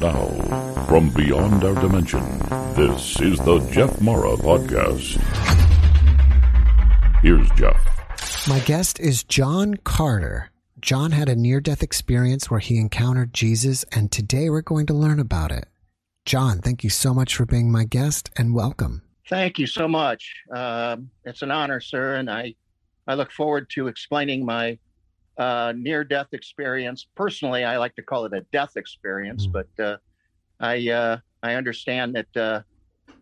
now, from beyond our dimension, this is the Jeff Mara Podcast. Here's Jeff. My guest is John Carter. John had a near death experience where he encountered Jesus, and today we're going to learn about it. John, thank you so much for being my guest and welcome. Thank you so much. Um, it's an honor, sir, and I, I look forward to explaining my uh, near death experience. Personally, I like to call it a death experience, mm. but uh, I uh, I understand that uh,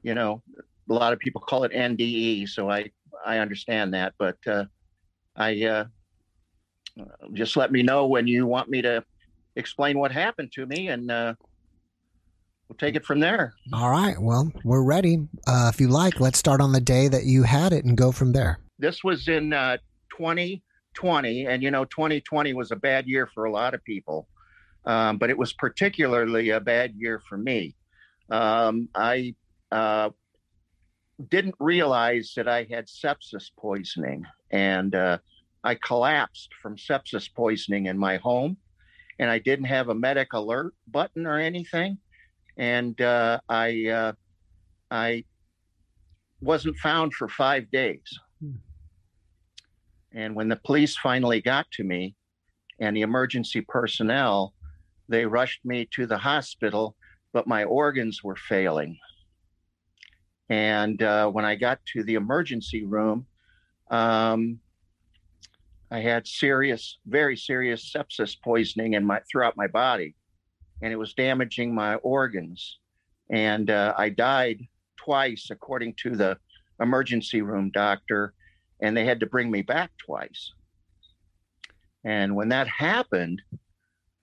you know a lot of people call it NDE, so I I understand that. But uh, I uh, just let me know when you want me to explain what happened to me, and we'll take it from there. All right. Well, we're ready. if you like, let's start on the day that you had it and go from there. This was in 20 2020, and you know, 2020 was a bad year for a lot of people, um, but it was particularly a bad year for me. Um, I uh, didn't realize that I had sepsis poisoning, and uh, I collapsed from sepsis poisoning in my home, and I didn't have a medic alert button or anything, and uh, I uh, I wasn't found for five days. And when the police finally got to me and the emergency personnel, they rushed me to the hospital, but my organs were failing. And uh, when I got to the emergency room, um, I had serious, very serious sepsis poisoning in my throughout my body, and it was damaging my organs. And uh, I died twice, according to the emergency room doctor and they had to bring me back twice. And when that happened,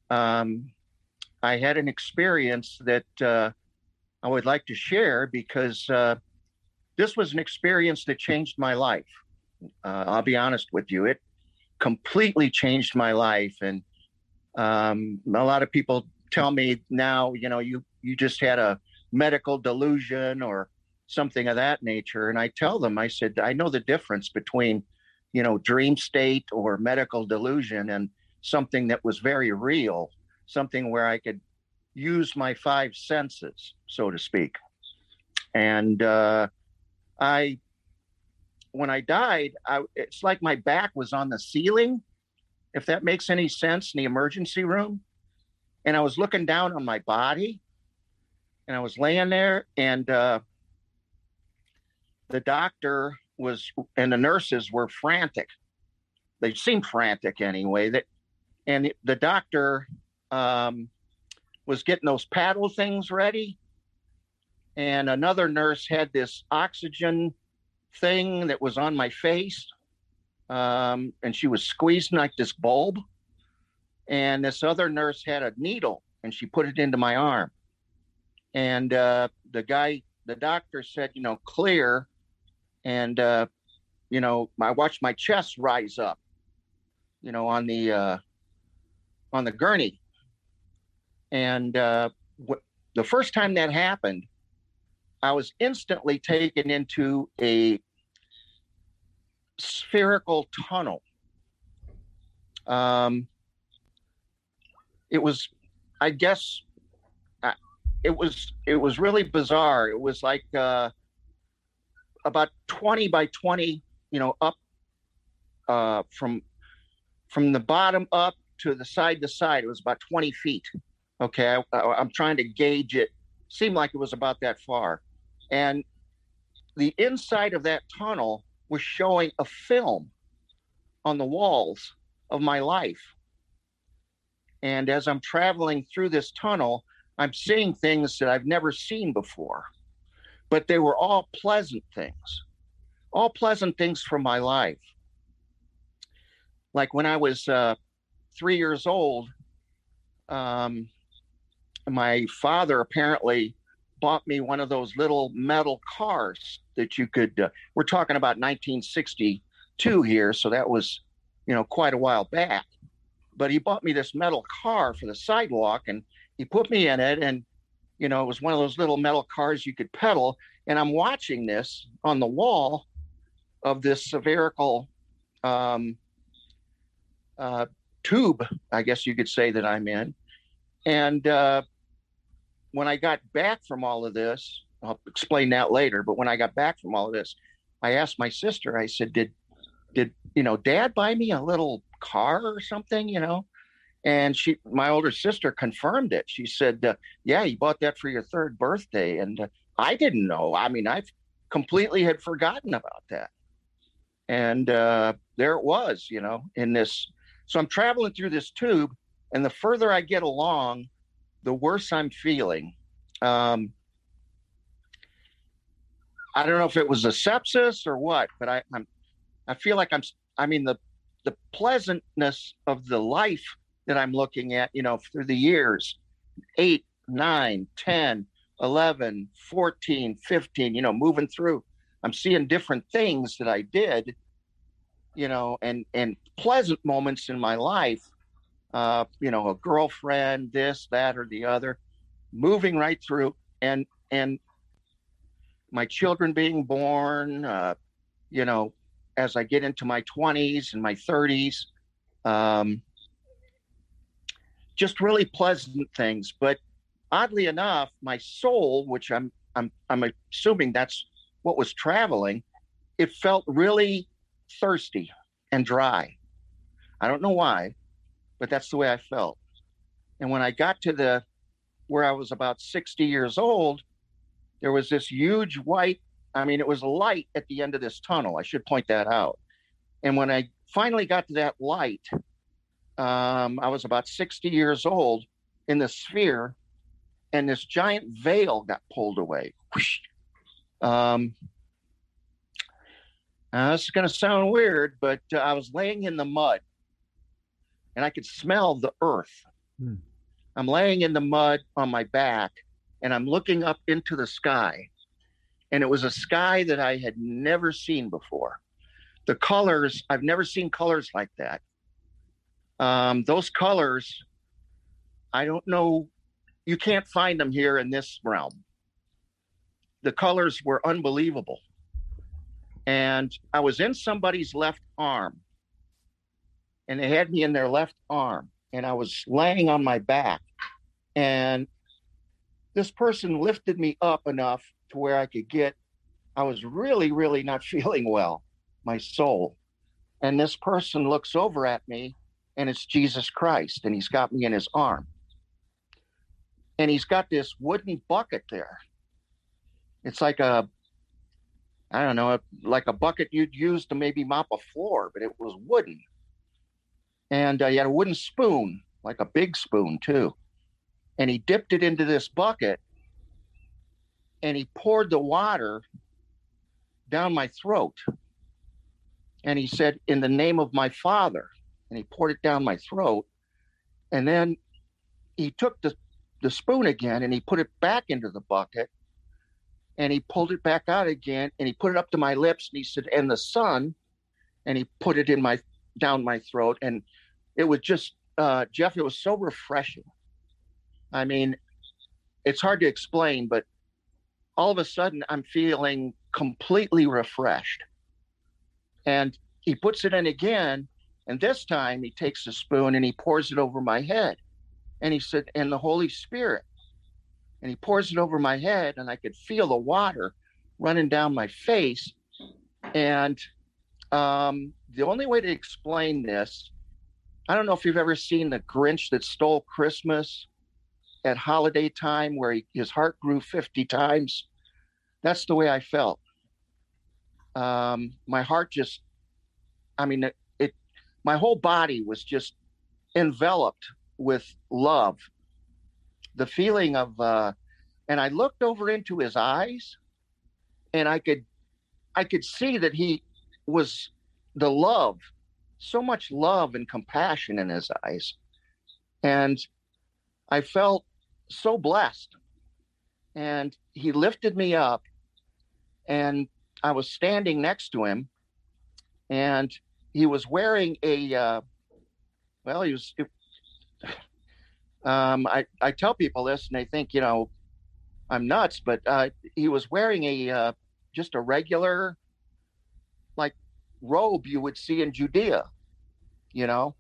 um, I had an experience that uh, I would like to share because uh, this was an experience that changed my life. Uh, I'll be honest with you, it completely changed my life. And um, a lot of people tell me now, you know, you you just had a medical delusion or something of that nature. And I tell them, I said, I know the difference between, you know, dream state or medical delusion and something that was very real, something where I could use my five senses, so to speak. And uh, I, when I died, I, it's like my back was on the ceiling, if that makes any sense, in the emergency room. And I was looking down on my body and I was laying there and, uh, the doctor was and the nurses were frantic. They seemed frantic anyway. That and the doctor um, was getting those paddle things ready, and another nurse had this oxygen thing that was on my face, um, and she was squeezing like this bulb. And this other nurse had a needle, and she put it into my arm. And uh, the guy, the doctor said, you know, clear and uh, you know, I watched my chest rise up, you know, on the uh, on the gurney, and uh, the first time that happened, I was instantly taken into a spherical tunnel. Um, it was, I guess, it was it was really bizarre. It was like uh, about 20 by 20, you know, up uh, from from the bottom up to the side to side. It was about 20 feet. Okay, I, am trying to gauge it. Seemed like it was about that far, and the inside of that tunnel was showing a film on the walls of my life. And as I'm traveling through this tunnel, I'm seeing things that I've never seen before but they were all pleasant things, all pleasant things from my life. Like when I was uh, three years old, um, my father apparently bought me one of those little metal cars that you could. Uh, we're talking about 1962 here, so that was, you know, quite a while back. But he bought me this metal car for the sidewalk, and he put me in it, and you know, it was one of those little metal cars you could pedal. And I'm watching this on the wall of this spherical um, uh, tube, I guess you could say that I'm in. And uh, when I got back from all of this, I'll explain that later. But when I got back from all of this, I asked my sister. I said, "Did did you know Dad buy me a little car or something?" You know, and she, my older sister, confirmed it. She said, uh, "Yeah, you bought that for your third birthday," and uh, I didn't know. I mean, I completely had forgotten about that, and uh, there it was. You know, in this. So I'm traveling through this tube, and the further I get along, the worse I'm feeling. Um, I don't know if it was a sepsis or what, but I, I'm, I feel like I'm, I mean, the, the pleasantness of the life that I'm looking at, you know, through the years, eight, nine, 10, 11, 14, 15, you know, moving through, I'm seeing different things that I did, you know, and, and pleasant moments in my life, uh, you know, a girlfriend, this, that, or the other, moving right through. And, and my children being born, uh, you know, as I get into my 20s and my 30s, um, just really pleasant things. But oddly enough, my soul, which I'm I'm I'm assuming that's what was traveling, it felt really thirsty and dry. I don't know why, but that's the way I felt. And when I got to the where I was about 60 years old, there was this huge white, I mean, it was light at the end of this tunnel. I should point that out. And when I finally got to that light, um, I was about 60 years old in the sphere, and this giant veil got pulled away. Um, uh, this is going to sound weird, but uh, I was laying in the mud and I could smell the earth. Hmm. I'm laying in the mud on my back and I'm looking up into the sky. And it was a sky that I had never seen before. The colors, I've never seen colors like that. Um, those colors, I don't know, you can't find them here in this realm. The colors were unbelievable. And I was in somebody's left arm, and they had me in their left arm, and I was laying on my back. And this person lifted me up enough to where I could get, I was really, really not feeling well, my soul. And this person looks over at me and it's Jesus Christ, and he's got me in his arm. And he's got this wooden bucket there. It's like a, I don't know, like a bucket you'd use to maybe mop a floor, but it was wooden. And uh, he had a wooden spoon, like a big spoon, too and he dipped it into this bucket and he poured the water down my throat. And he said, In the name of my father. And he poured it down my throat. And then he took the, the spoon again and he put it back into the bucket and he pulled it back out again and he put it up to my lips and he said, And the Son, And he put it in my down my throat. And it was just, uh, Jeff, it was so refreshing. I mean, it's hard to explain, but all of a sudden I'm feeling completely refreshed. And he puts it in again. And this time he takes a spoon and he pours it over my head. And he said, and the Holy Spirit. And he pours it over my head, and I could feel the water running down my face. And um, the only way to explain this, I don't know if you've ever seen The Grinch That Stole Christmas at holiday time where he, his heart grew 50 times. That's the way I felt. Um, my heart just, I mean, my whole body was just enveloped with love. The feeling of, uh, and I looked over into his eyes and I could, I could see that he was the love, so much love and compassion in his eyes. And I felt so blessed. And he lifted me up, and I was standing next to him, and he was wearing a, uh, well, he was. Um, I I tell people this, and they think you know, I'm nuts, but uh, he was wearing a uh, just a regular, like robe you would see in Judea. You know,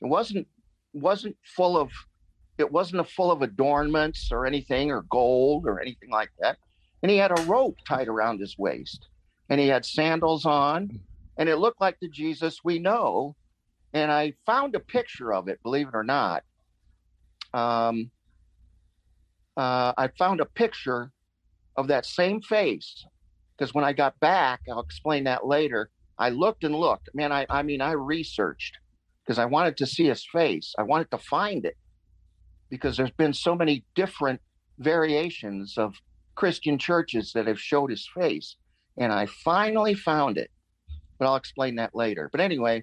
it wasn't wasn't full of it wasn't a full of adornments or anything or gold or anything like that. And he had a rope tied around his waist and he had sandals on and it looked like the Jesus we know. And I found a picture of it, believe it or not. Um, uh, I found a picture of that same face because when I got back, I'll explain that later. I looked and looked. Man, I, I mean, I researched because I wanted to see his face. I wanted to find it because there's been so many different variations of Christian churches that have showed his face. And I finally found it, but I'll explain that later. But anyway,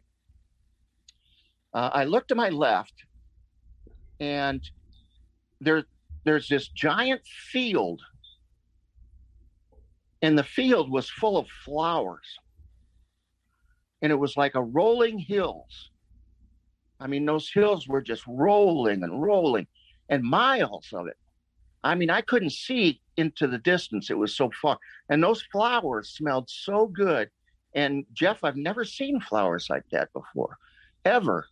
uh, I looked to my left and there, there's this giant field and the field was full of flowers and it was like a rolling hills. I mean those hills were just rolling and rolling and miles of it. I mean i couldn't see into the distance. It was so far and those flowers smelled so good and jeff i've never seen flowers like that before ever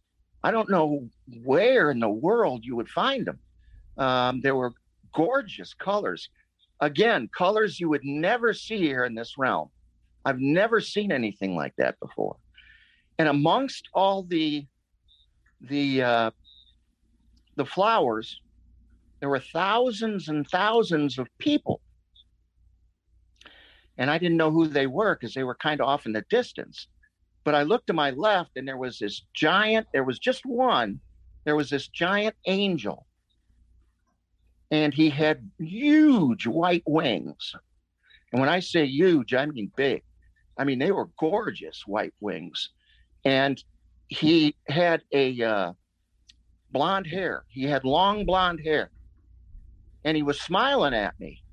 i don't know where in the world you would find them um, there were gorgeous colors again, colors you would never see here in this realm. I've never seen anything like that before. And amongst all the the uh, the flowers, there were thousands and thousands of people. And I didn't know who they were because they were kind of off in the distance. But I looked to my left and there was this giant, there was just one, there was this giant angel and he had huge white wings. And when I say huge, I mean big. I mean, they were gorgeous white wings. And he had a uh, blonde hair. He had long blonde hair. And he was smiling at me.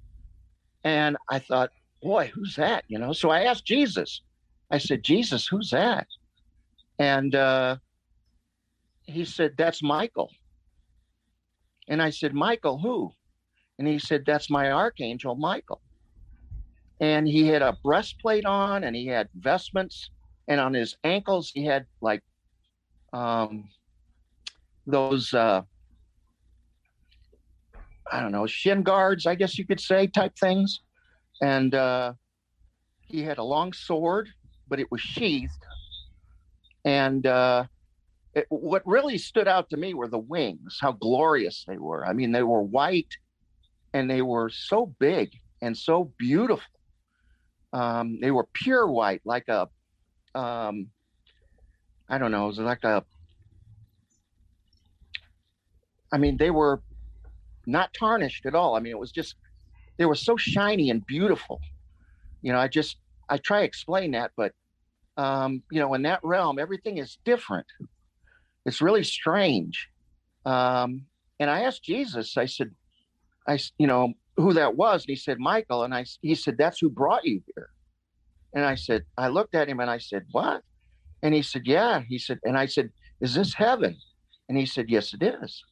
And I thought, boy, who's that? You know, so I asked Jesus. I said, Jesus, who's that? And uh, he said, that's Michael. And I said, Michael, who? And he said, That's my archangel, Michael. And he had a breastplate on and he had vestments. And on his ankles, he had like um, those, uh, I don't know, shin guards, I guess you could say, type things. And uh, he had a long sword, but it was sheathed. And uh, it, what really stood out to me were the wings, how glorious they were. I mean, they were white and they were so big and so beautiful. Um, they were pure white, like a, um, I don't know, it was like a, I mean, they were not tarnished at all. I mean, it was just, they were so shiny and beautiful. You know, I just, I try to explain that, but, um, you know, in that realm, everything is different. It's really strange. Um, and I asked Jesus, I said, I, you know, who that was. And he said, Michael. And I, he said, that's who brought you here. And I said, I looked at him and I said, what? And he said, yeah. He said, and I said, is this heaven? And he said, yes, it is.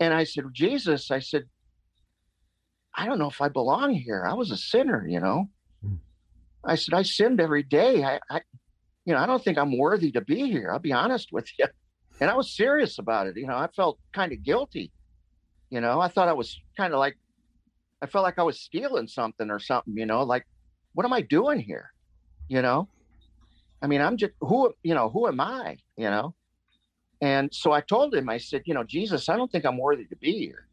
And I said, Jesus, I said, I don't know if I belong here. I was a sinner, you know. Hmm. I said, I sinned every day. I, I, you know, I don't think I'm worthy to be here. I'll be honest with you. And I was serious about it. You know, I felt kind of guilty. You know, I thought I was kind of like, I felt like I was stealing something or something, you know, like, what am I doing here? You know, I mean, I'm just, who, you know, who am I, you know? And so I told him, I said, you know, Jesus, I don't think I'm worthy to be here.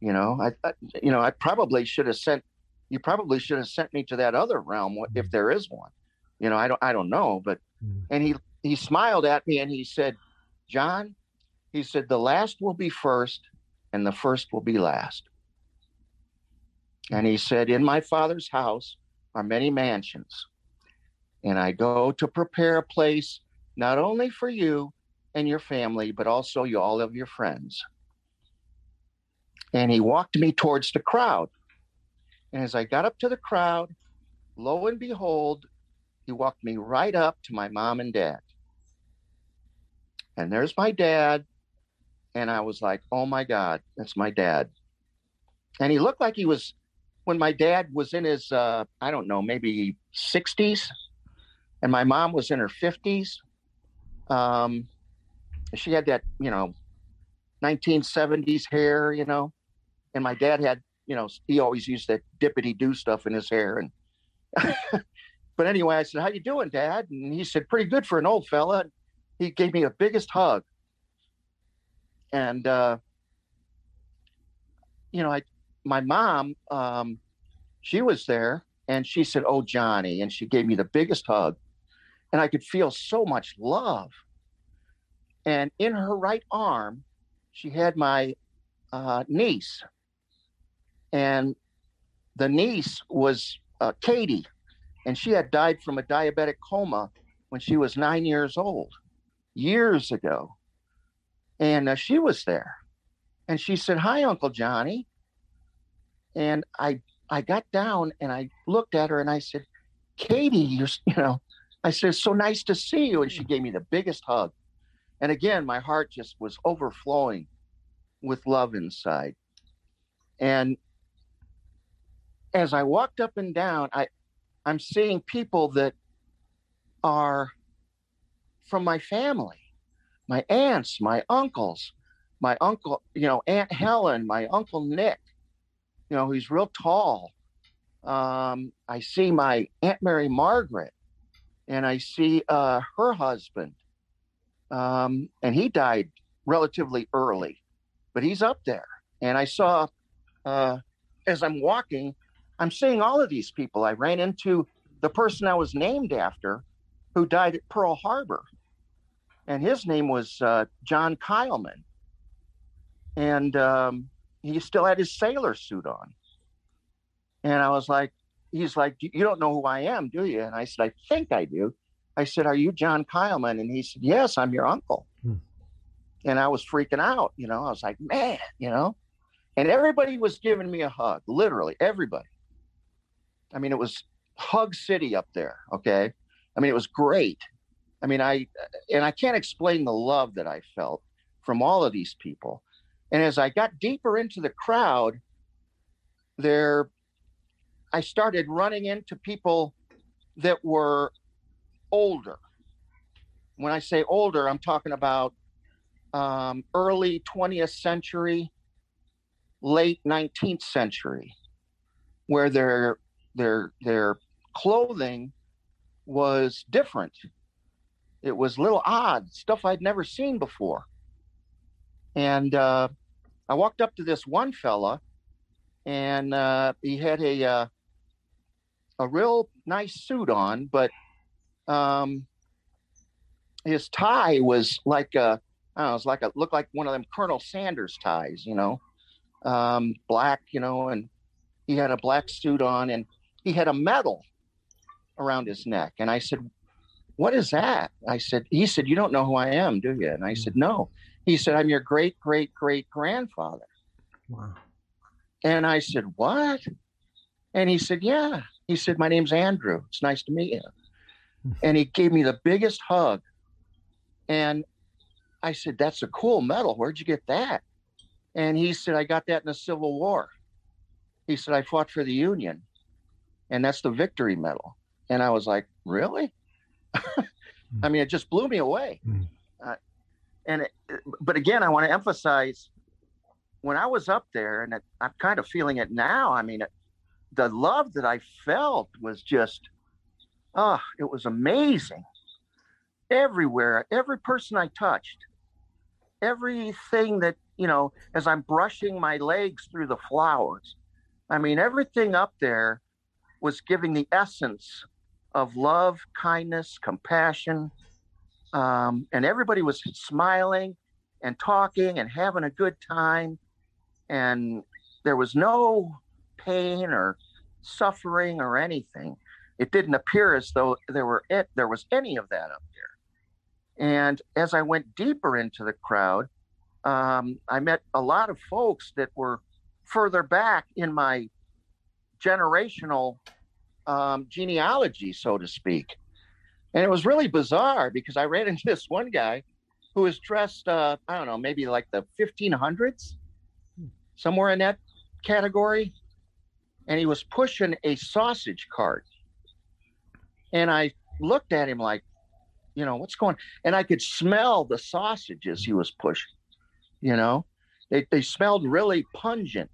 You know, I, you know, I probably should have sent, you probably should have sent me to that other realm if there is one. You know, I don't, I don't know, but, mm. and he, he smiled at me and he said, John, he said, the last will be first and the first will be last. And he said, In my father's house are many mansions, and I go to prepare a place not only for you and your family, but also you, all of your friends. And he walked me towards the crowd. And as I got up to the crowd, lo and behold, he walked me right up to my mom and dad. And there's my dad and I was like, "Oh my God, that's my dad." And he looked like he was when my dad was in his uh, I don't know maybe 60s, and my mom was in her 50s. Um, she had that you know 1970s hair, you know. And my dad had, you know, he always used that dippity do stuff in his hair. And but anyway, I said, "How you doing, Dad?" And he said, "Pretty good for an old fella." He gave me the biggest hug, and uh, you know, I my mom, um, she was there, and she said, "Oh, Johnny," and she gave me the biggest hug, and I could feel so much love. And in her right arm, she had my uh, niece, and the niece was uh, Katie, and she had died from a diabetic coma when she was nine years old, years ago. And uh, she was there, and she said, "Hi, Uncle Johnny." And I I got down and I looked at her and I said, "Katie, you're you know," I said, "It's so nice to see you," and she gave me the biggest hug. And again, my heart just was overflowing with love inside. And as I walked up and down, I, I'm seeing people that are from my family, my aunts, my uncles, my uncle, you know, Aunt Helen, my uncle Nick, you know, he's real tall. Um, I see my Aunt Mary Margaret, and I see uh, her husband, um, and he died relatively early, but he's up there. And I saw, uh, as I'm walking, I'm seeing all of these people. I ran into the person I was named after who died at Pearl Harbor. And his name was uh, John Kyleman. And um, he still had his sailor suit on. And I was like, he's like, You don't know who I am, do you? And I said, I think I do. I said, Are you John Kyleman? And he said, Yes, I'm your uncle. Hmm. And I was freaking out. You know, I was like, Man, you know, and everybody was giving me a hug, literally everybody. I mean, it was hug city up there. Okay. I mean, it was great. I mean, I, and I can't explain the love that I felt from all of these people. And as I got deeper into the crowd, there, I started running into people that were older. When I say older, I'm talking about um, early 20th century, late 19th century, where they're their their clothing was different. It was little odd, stuff I'd never seen before. And uh, I walked up to this one fella, and uh, he had a uh, a real nice suit on, but um, his tie was like a I don't know, it was like a looked like one of them Colonel Sanders ties, you know, um, black, you know, and he had a black suit on, and he had a medal around his neck. And I said, What is that? I said, He said, You don't know who I am, do you? And I said, No. He said, I'm your great, great, great grandfather. Wow. And I said, What? And he said, Yeah. He said, My name's Andrew. It's nice to meet you. Hmm. and he gave me the biggest hug. And I said, That's a cool medal. Where'd you get that? And he said, I got that in the Civil War. He said, I fought for the Union and that's the victory medal. And I was like, really? I mean, it just blew me away. Mm. Uh, and it, but again, I want to emphasize when I was up there, and it, I'm kind of feeling it now. I mean, it, the love that I felt was just, ah, oh, it was amazing. Everywhere, every person I touched, everything that you know, as I'm brushing my legs through the flowers, I mean, everything up there was giving the essence of love, kindness, compassion. Um, and everybody was smiling and talking and having a good time. And there was no pain or suffering or anything. It didn't appear as though there were it, there was any of that up there. And as I went deeper into the crowd, um, I met a lot of folks that were further back in my generational um, genealogy, so to speak. And it was really bizarre because I ran into this one guy who was dressed, uh, I don't know, maybe like the 1500s, somewhere in that category. And he was pushing a sausage cart. And I looked at him like, you know, what's going And I could smell the sausages he was pushing, you know. They they smelled really pungent,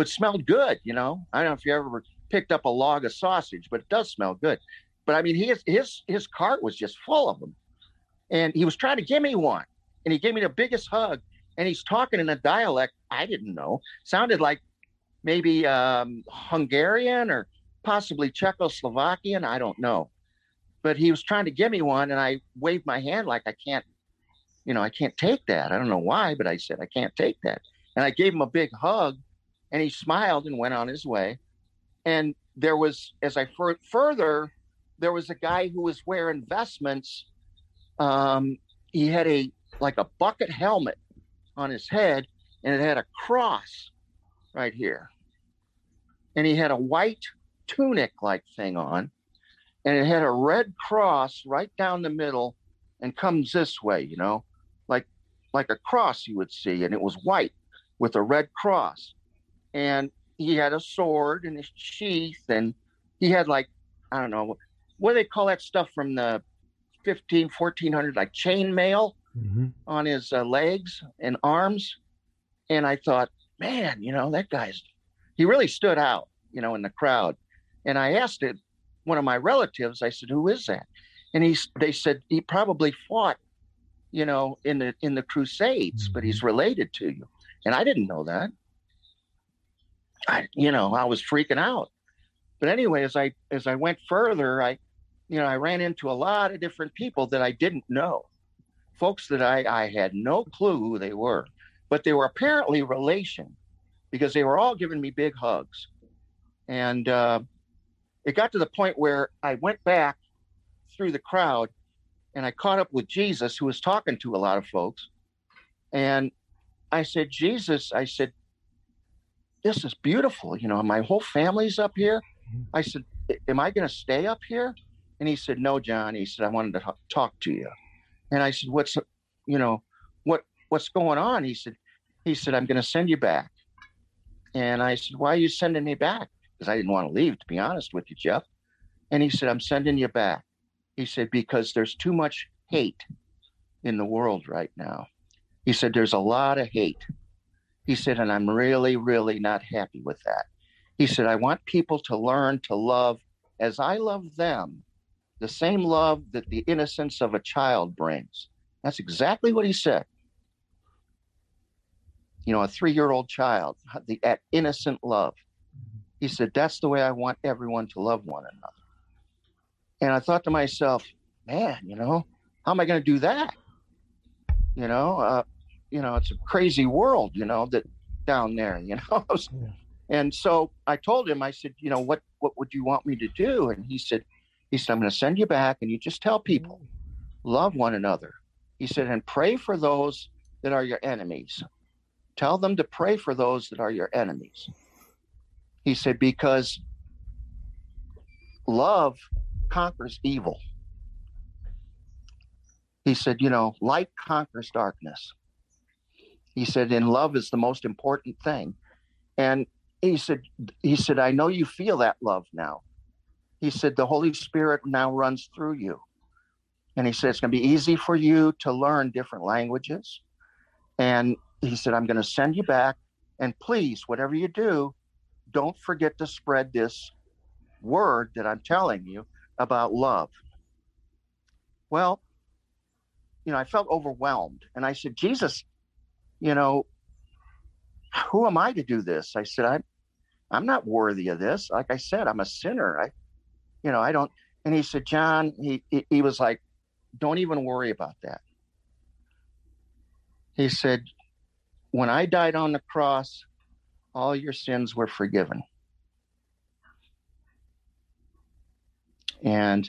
but smelled good. You know, I don't know if you ever picked up a log of sausage, but it does smell good. But I mean, his his his cart was just full of them, and he was trying to give me one, and he gave me the biggest hug, and he's talking in a dialect I didn't know, sounded like maybe um, Hungarian or possibly Czechoslovakian. I don't know, but he was trying to give me one, and I waved my hand like I can't, you know, I can't take that. I don't know why, but I said I can't take that, and I gave him a big hug, and he smiled and went on his way. And there was, as I fur- further, there was a guy who was wearing vestments. Um, he had a like a bucket helmet on his head, and it had a cross right here. And he had a white tunic like thing on, and it had a red cross right down the middle and comes this way, you know, like like a cross you would see, and it was white with a red cross. And he had a sword in his sheath, and he had like, I don't know, what do they call that stuff from the 15, 1400, like chain mail mm-hmm. on his uh, legs and arms. And I thought, man, you know, that guy's, he really stood out, you know, in the crowd. And I asked it, one of my relatives, I said, who is that? And he, they said, he probably fought, you know, in the, in the crusades, mm-hmm. but he's mm-hmm. related to you. And I didn't know that. I, you know, I was freaking out. But anyway, as I, as I went further, I, you know, I ran into a lot of different people that I didn't know, folks that I, I had no clue who they were, but they were apparently relation because they were all giving me big hugs. And uh, it got to the point where I went back through the crowd and I caught up with Jesus, who was talking to a lot of folks. And I said, Jesus, I said, this is beautiful. You know, my whole family's up here. Mm-hmm. I said, Am I going to stay up here? And he said, No, John. He said, I wanted to talk to you. And I said, What's, you know, what, what's going on? He said, he said, I'm going to send you back. And I said, Why are you sending me back? Because I didn't want to leave, to be honest with you, Jeff. And he said, I'm sending you back. He said, Because there's too much hate in the world right now. He said, There's a lot of hate. He said, And I'm really, really not happy with that. He said, I want people to learn to love as I love them the same love that the innocence of a child brings. That's exactly what he said. You know, a three year old child, the, innocent love. He said, That's the way I want everyone to love one another. And I thought to myself, man, you know, how am I going to do that? You know, uh, you know, it's a crazy world, you know, that down there, you know. and so I told him, I said, you know, what what would you want me to do? And he said, he said, I'm going to send you back and you just tell people, love one another. He said, and pray for those that are your enemies. Tell them to pray for those that are your enemies. He said, because love conquers evil. He said, you know, light conquers darkness. He said, "In love is the most important thing. And he said, he said, I know you feel that love now. He said, The Holy Spirit now runs through you. And he said, It's going to be easy for you to learn different languages. And he said, I'm going to send you back. And please, whatever you do, don't forget to spread this word that I'm telling you about love. Well, you know, I felt overwhelmed. And I said, Jesus, you know, who am I to do this? I said, I'm, I'm not worthy of this. Like I said, I'm a sinner. I, you know, I don't. And he said, John, he, he, he was like, don't even worry about that. He said, when I died on the cross, all your sins were forgiven. And,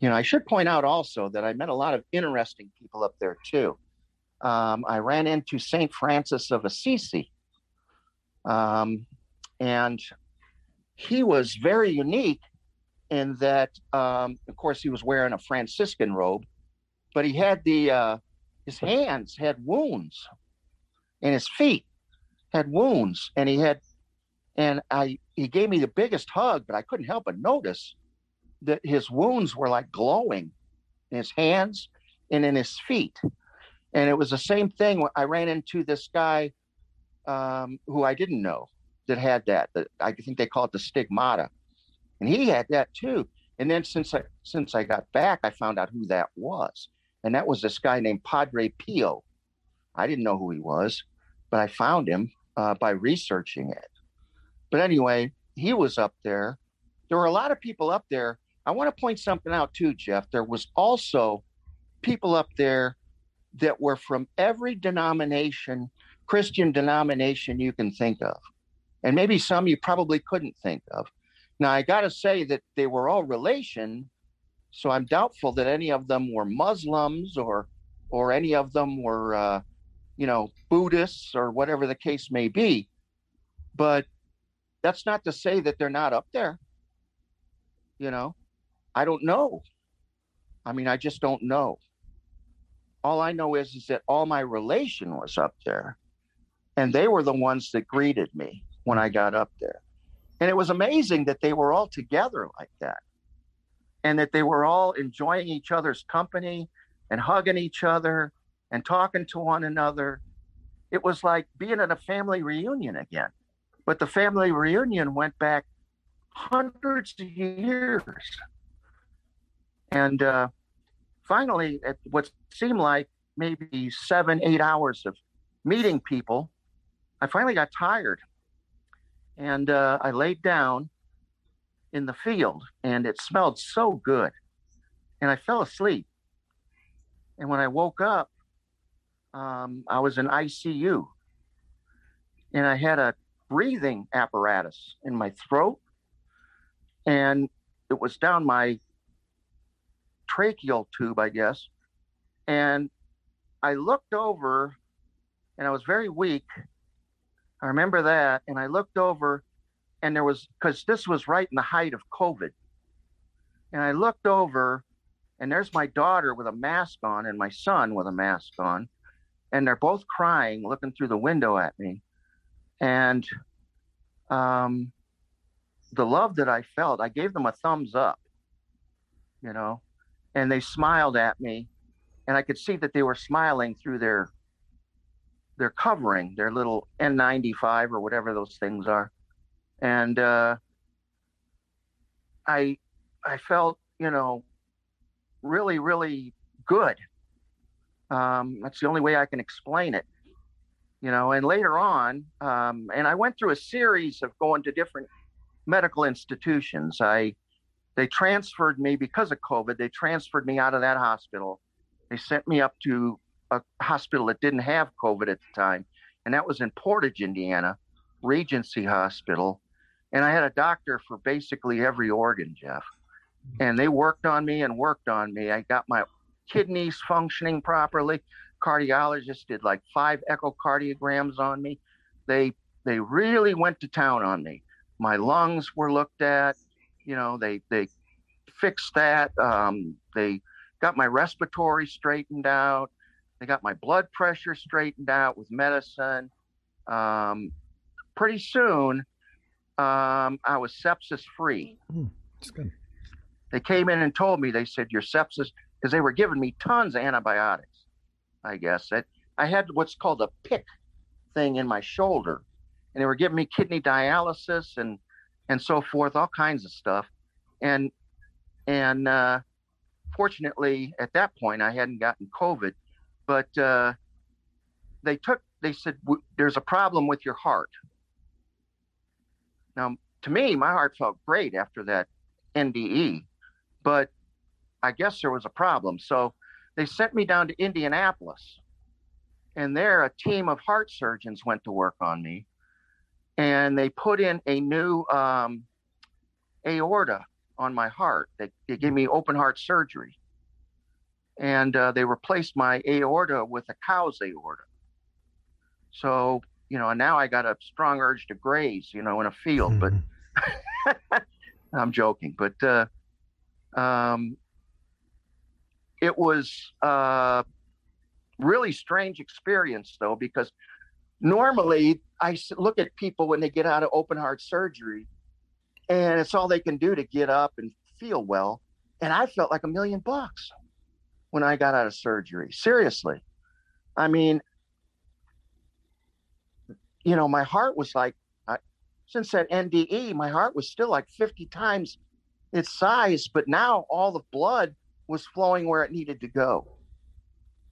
you know, I should point out also that I met a lot of interesting people up there too. Um, I ran into St. Francis of Assisi. Um, and he was very unique in that, um, of course, he was wearing a Franciscan robe, but he had the uh, his hands had wounds, and his feet had wounds, and he had, and I he gave me the biggest hug, but I couldn't help but notice that his wounds were like glowing in his hands and in his feet. And it was the same thing. I ran into this guy um, who I didn't know that had that. I think they call it the stigmata, and he had that too. And then since I since I got back, I found out who that was, and that was this guy named Padre Pio. I didn't know who he was, but I found him uh, by researching it. But anyway, he was up there. There were a lot of people up there. I want to point something out too, Jeff. There was also people up there that were from every denomination, Christian denomination you can think of. And maybe some you probably couldn't think of. Now, I got to say that they were all relation. So I'm doubtful that any of them were Muslims or, or any of them were, uh, you know, Buddhists or whatever the case may be. But that's not to say that they're not up there. You know, I don't know. I mean, I just don't know. All I know is, is that all my relation was up there, and they were the ones that greeted me when I got up there. And it was amazing that they were all together like that and that they were all enjoying each other's company and hugging each other and talking to one another. It was like being at a family reunion again. But the family reunion went back hundreds of years. And uh, finally, at what seemed like maybe seven, eight hours of meeting people, I finally got tired. And uh, I laid down in the field, and it smelled so good. And I fell asleep. And when I woke up, um, I was in ICU. And I had a breathing apparatus in my throat. And it was down my tracheal tube, I guess. And I looked over and I was very weak. I remember that. And I looked over and there was, because this was right in the height of COVID. And I looked over and there's my daughter with a mask on and my son with a mask on. And they're both crying, looking through the window at me. And um, the love that I felt, I gave them a thumbs up, you know, and they smiled at me and I could see that they were smiling through their their covering, their little N95 or whatever those things are, and uh, I I felt you know really really good. Um, that's the only way I can explain it, you know. And later on, um, and I went through a series of going to different medical institutions. I they transferred me because of COVID. They transferred me out of that hospital they sent me up to a hospital that didn't have COVID at the time, and that was in Portage, Indiana, Regency Hospital. And I had a doctor for basically every organ, Jeff. And they worked on me and worked on me. I got my kidneys functioning properly. Cardiologist did like five echocardiograms on me. They they really went to town on me. My lungs were looked at. You know, they they fixed that. Um, they got my respiratory straightened out. They got my blood pressure straightened out with medicine. Um, pretty soon, um, I was sepsis free. Mm, that's good. They came in and told me, they said, your sepsis, because they were giving me tons of antibiotics, I guess. I, I had what's called a pick thing in my shoulder, and they were giving me kidney dialysis and, and so forth, all kinds of stuff. And, and, uh, fortunately, at that point, I hadn't gotten COVID, but uh, they took, they said, there's a problem with your heart. Now, to me, my heart felt great after that NDE, but I guess there was a problem. So they sent me down to Indianapolis, and there a team of heart surgeons went to work on me, and they put in a new um, aorta on my heart. They, they gave me open heart surgery. And uh, they replaced my aorta with a cow's aorta. So, you know, now I got a strong urge to graze, you know, in a field, mm-hmm. but I'm joking. But uh, um, it was a uh, really strange experience, though, because normally I look at people when they get out of open heart surgery and it's all they can do to get up and feel well. And I felt like a million bucks when I got out of surgery. Seriously. I mean, you know, my heart was like, I, since that NDE, my heart was still like 50 times its size, but now all the blood was flowing where it needed to go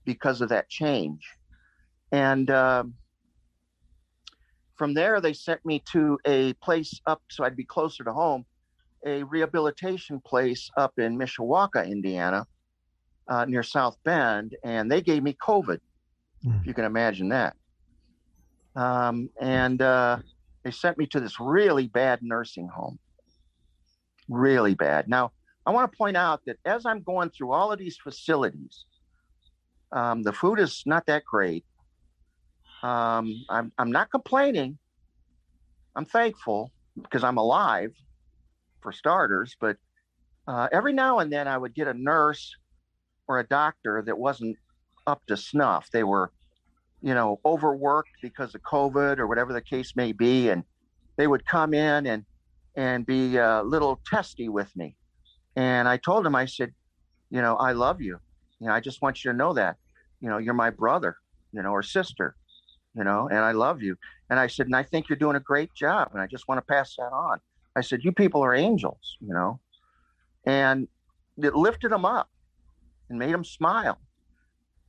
because of that change. And um, from there, they sent me to a place up so I'd be closer to home, a rehabilitation place up in Mishawaka, Indiana, uh, near South Bend, and they gave me COVID, mm. if you can imagine that. Um, and uh, they sent me to this really bad nursing home. Really bad. Now, I want to point out that as I'm going through all of these facilities, um, the food is not that great. Um, I'm, I'm not complaining. I'm thankful because I'm alive, for starters. But uh, every now and then I would get a nurse or a doctor that wasn't up to snuff. They were, you know, overworked because of COVID or whatever the case may be, and they would come in and and be a little testy with me. And I told them, I said, you know, I love you. You know, I just want you to know that. You know, you're my brother, you know, or sister, you know, and I love you. And I said, and I think you're doing a great job. And I just want to pass that on. I said, you people are angels, you know, and it lifted them up and made them smile.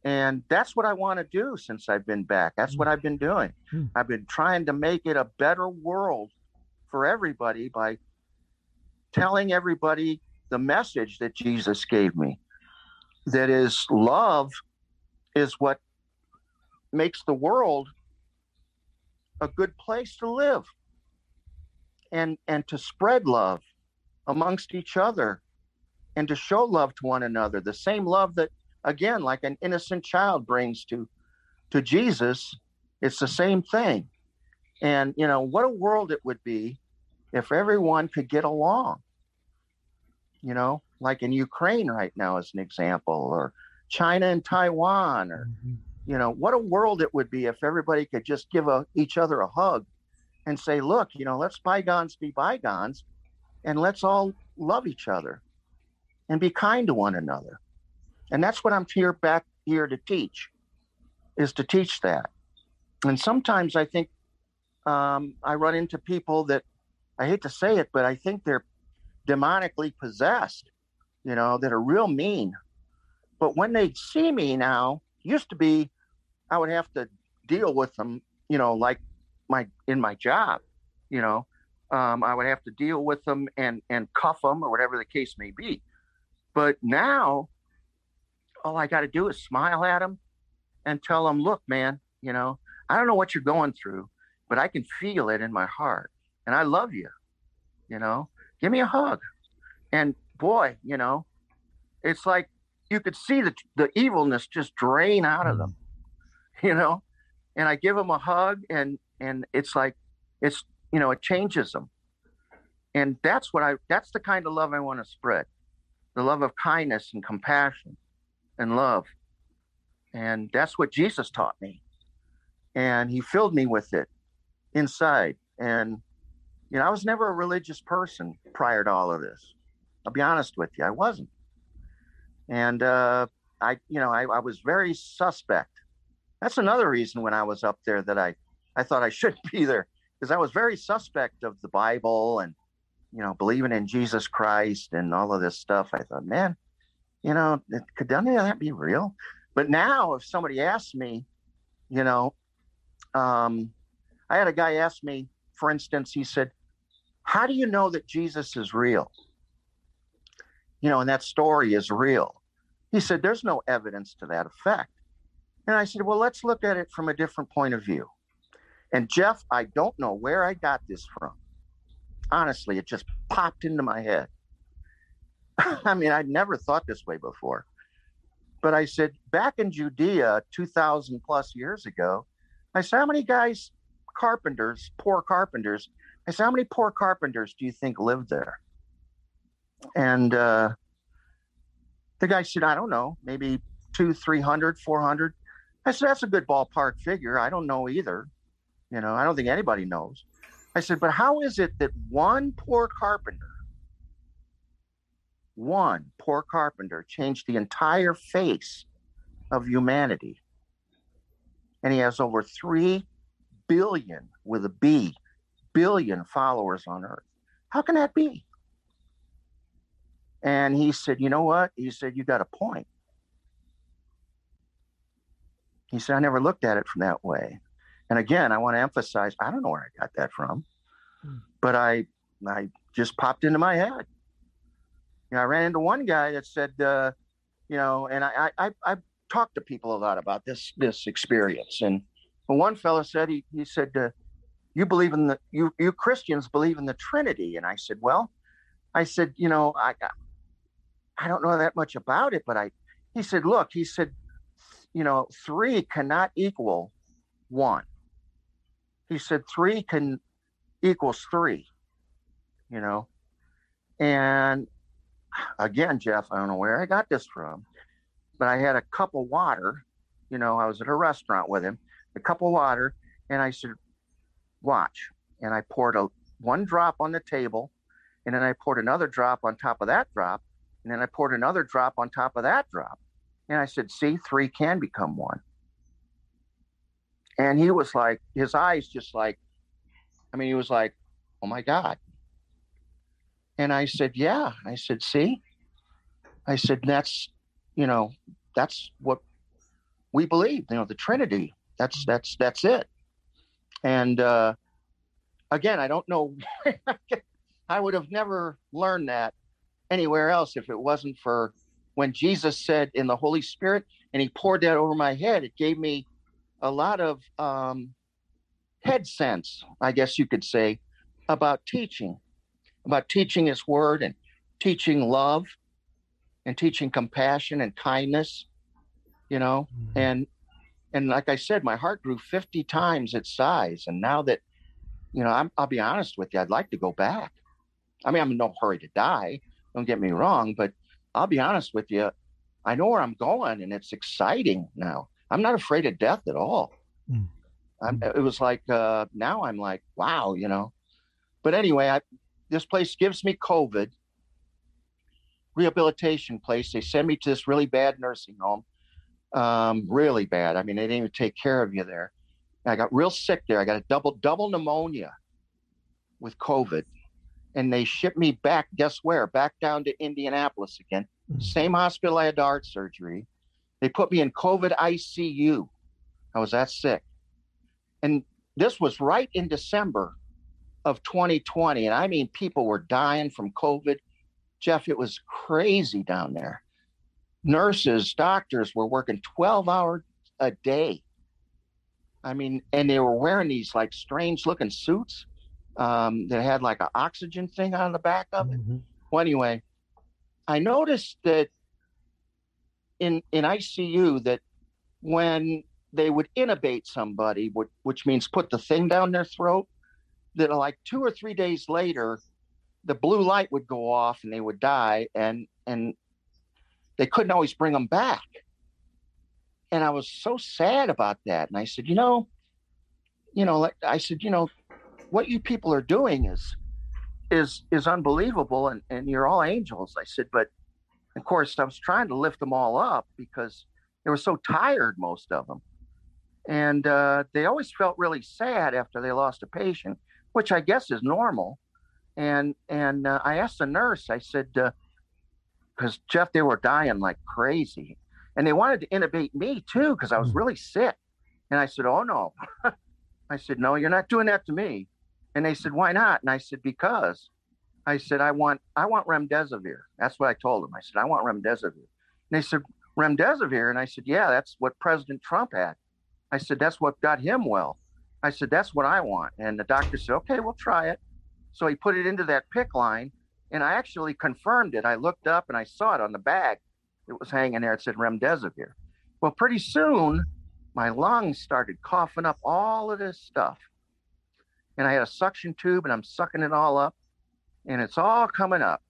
And that's what I want to do since I've been back. That's what I've been doing. Hmm. I've been trying to make it a better world for everybody by telling everybody the message that Jesus gave me that is love is what makes the world a good place to live and and to spread love amongst each other and to show love to one another. The same love that again like an innocent child brings to to Jesus it's the same thing. And you know what a world it would be if everyone could get along. You know like in Ukraine right now as an example or China and Taiwan or mm-hmm. You know what a world it would be if everybody could just give a, each other a hug and say look you know let's bygones be bygones and let's all love each other and be kind to one another. And that's what I'm here back here to teach, is to teach that. And sometimes I think um, I run into people that I hate to say it, but I think they're demonically possessed, you know, that are real mean. But when they see me now, used to be I would have to deal with them, you know, like my in my job, you know, um, I would have to deal with them and and cuff them or whatever the case may be. But now, all I got to do is smile at them and tell them, look, man, you know, I don't know what you're going through, but I can feel it in my heart. And I love you. You know, give me a hug. And boy, you know, it's like you could see the, the evilness just drain out of them, you know? And I give them a hug and, and it's like, it's, you know, it changes them. And that's what I, that's the kind of love I want to spread the love of kindness and compassion and love. And that's what Jesus taught me. And he filled me with it inside. And, you know, I was never a religious person prior to all of this. I'll be honest with you, I wasn't. And uh, I, you know, I, I was very suspect. That's another reason when I was up there that I, I thought I shouldn't be there because I was very suspect of the Bible and you know, believing in Jesus Christ and all of this stuff, I thought, man, you know, could any of that be real? But now, if somebody asks me, you know, um, I had a guy ask me, for instance, he said, How do you know that Jesus is real? You know, and that story is real. He said, There's no evidence to that effect. And I said, Well, let's look at it from a different point of view. And Jeff, I don't know where I got this from honestly, it just popped into my head. I mean, I'd never thought this way before. But I said, back in Judea, 2,000 plus years ago, I said, how many guys, carpenters, poor carpenters, I said, how many poor carpenters do you think lived there? And uh, the guy said, I don't know, maybe two, 300, 400. I said, that's a good ballpark figure. I don't know either. You know, I don't think anybody knows. I said, but how is it that one poor carpenter, one poor carpenter changed the entire face of humanity? And he has over 3 billion with a B, billion followers on earth. How can that be? And he said, You know what? He said, You got a point. He said, I never looked at it from that way. And again, I want to emphasize, I don't know where I got that from, hmm. but I, I just popped into my head. You know, I ran into one guy that said, uh, you know, and I, I, I talked to people a lot about this, this experience. And one fellow said, he, he said, uh, you believe in the, you, you Christians believe in the Trinity. And I said, well, I said, you know, I, I don't know that much about it, but I, he said, look, he said, you know, three cannot equal one. He said three can equals three, you know. And again, Jeff, I don't know where I got this from, but I had a cup of water. You know, I was at a restaurant with him, a cup of water, and I said, "Watch." And I poured a one drop on the table, and then I poured another drop on top of that drop, and then I poured another drop on top of that drop. And I said, "See, three can become one." And he was like, his eyes just like, I mean, he was like, "Oh my God." And I said, Yeah. I said, See? I said, That's, you know, that's what we believe, you know, the Trinity. That's that's that's it. And uh again, I don't know I would have never learned that anywhere else if it wasn't for when Jesus said in the Holy Spirit and he poured that over my head, it gave me a lot of um, head sense, I guess you could say, about teaching about teaching His Word and teaching love and teaching compassion and kindness, you know, mm-hmm. and and like I said, my heart grew 50 times its size. And now that, you know, I'm, I'll be honest with you, I'd like to go back. I mean, I'm in no hurry to die. Don't get me wrong, but I'll be honest with you. I know where I'm going, and it's exciting now. I'm not afraid of death at all. Mm. it was like uh, now I'm like, wow, you know. But anyway, I this place gives me COVID rehabilitation place. They send me to this really bad nursing home, um, really bad. I mean, they didn't even take care of you there. I got real sick there. I got a double double pneumonia with COVID, and they shipped me back. Guess where? Back down to Indianapolis again. Mm-hmm. Same hospital I had heart surgery. They put me in COVID ICU. I was that sick, and this was right in December of 2020. And I mean, people were dying from COVID. Jeff, it was crazy down there. Nurses, doctors were working 12 hours a day. I mean, and they were wearing these like strange looking suits um, that had like an oxygen thing on the back of it. Mm-hmm. Well, anyway, I noticed that in in ICU that when they would intubate somebody, which, which means put the thing down their throat, that like two or three days later, the blue light would go off and they would die, and and they couldn't always bring them back. And I was so sad about that. And I said, you know, you know, like I said, you know, what you people are doing is is is unbelievable, and and you're all angels. I said, but of course, I was trying to lift them all up because they were so tired, most of them, and uh, they always felt really sad after they lost a patient which I guess is normal. And and uh, I asked the nurse. I said, because uh, Jeff, they were dying like crazy, and they wanted to intubate me too because I was hmm. really sick. And I said, oh no. I said, no, you're not doing that to me. And they said, why not? And I said, because. I said, I want I want remdesivir. That's what I told them. I said, I want remdesivir. And they said, remdesivir. And I said, yeah, that's what President Trump had. I said, that's what got him well. I said, that's what I want. And the doctor said, okay, we'll try it. So he put it into that PICC line and I actually confirmed it. I looked up and I saw it on the bag. It was hanging there. It said remdesivir. Well, pretty soon my lungs started coughing up all of this stuff. And I had a suction tube and I'm sucking it all up and it's all coming up.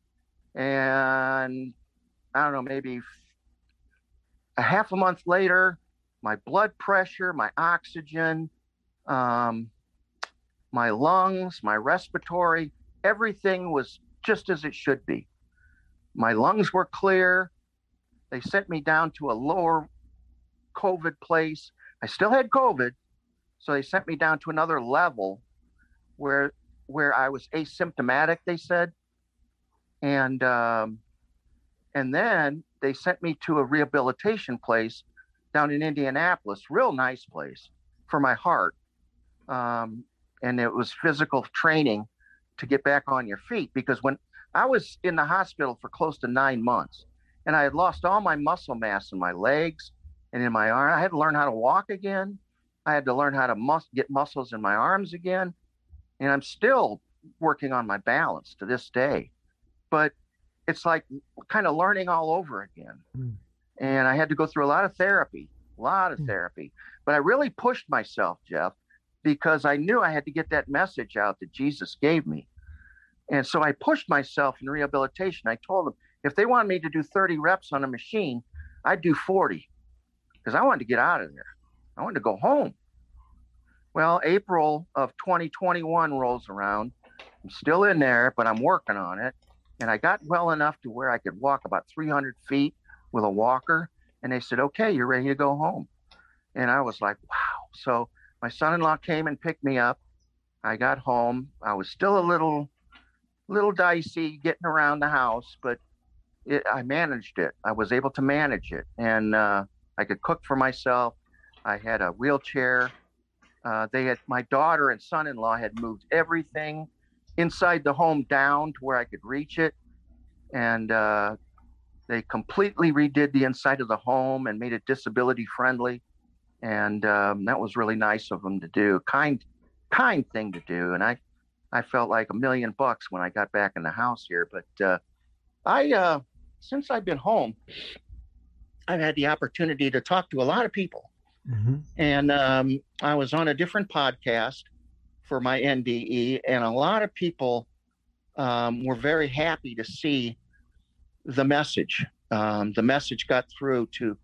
And I don't know, maybe a half a month later, my blood pressure, my oxygen, um, my lungs, my respiratory, everything was just as it should be. My lungs were clear. They sent me down to a lower COVID place. I still had COVID, So they sent me down to another level where where I was asymptomatic. They said, and um, and then they sent me to a rehabilitation place down in Indianapolis, real nice place for my heart. Um, and it was physical training to get back on your feet because when I was in the hospital for close to nine months and I had lost all my muscle mass in my legs and in my arm, I had to learn how to walk again. I had to learn how to mus- get muscles in my arms again. And I'm still working on my balance to this day. But it's like kind of learning all over again. Mm. And I had to go through a lot of therapy, a lot of mm. therapy. But I really pushed myself, Jeff, because I knew I had to get that message out that Jesus gave me. And so I pushed myself in rehabilitation. I told them if they wanted me to do 30 reps on a machine, I'd do 40 because I wanted to get out of there. I wanted to go home. Well, April of 2021 rolls around. I'm still in there, but I'm working on it. And I got well enough to where I could walk about 300 feet with a walker. And they said, okay, you're ready to go home. And I was like, wow. So my son in law came and picked me up. I got home. I was still a little, little dicey getting around the house, but it, I managed it. I was able to manage it. And uh, I could cook for myself. I had a wheelchair. Uh, they had my daughter and son-in-law had moved everything inside the home down to where I could reach it. And uh, they completely redid the inside of the home and made it disability friendly. And um, that was really nice of them to do. Kind, kind thing to do. And I, I felt like a million bucks when I got back in the house here. But uh, I, uh, since I've been home, I've had the opportunity to talk to a lot of people. Mm-hmm. And um, I was on a different podcast for my NDE, and a lot of people um, were very happy to see the message. Um, the message got through to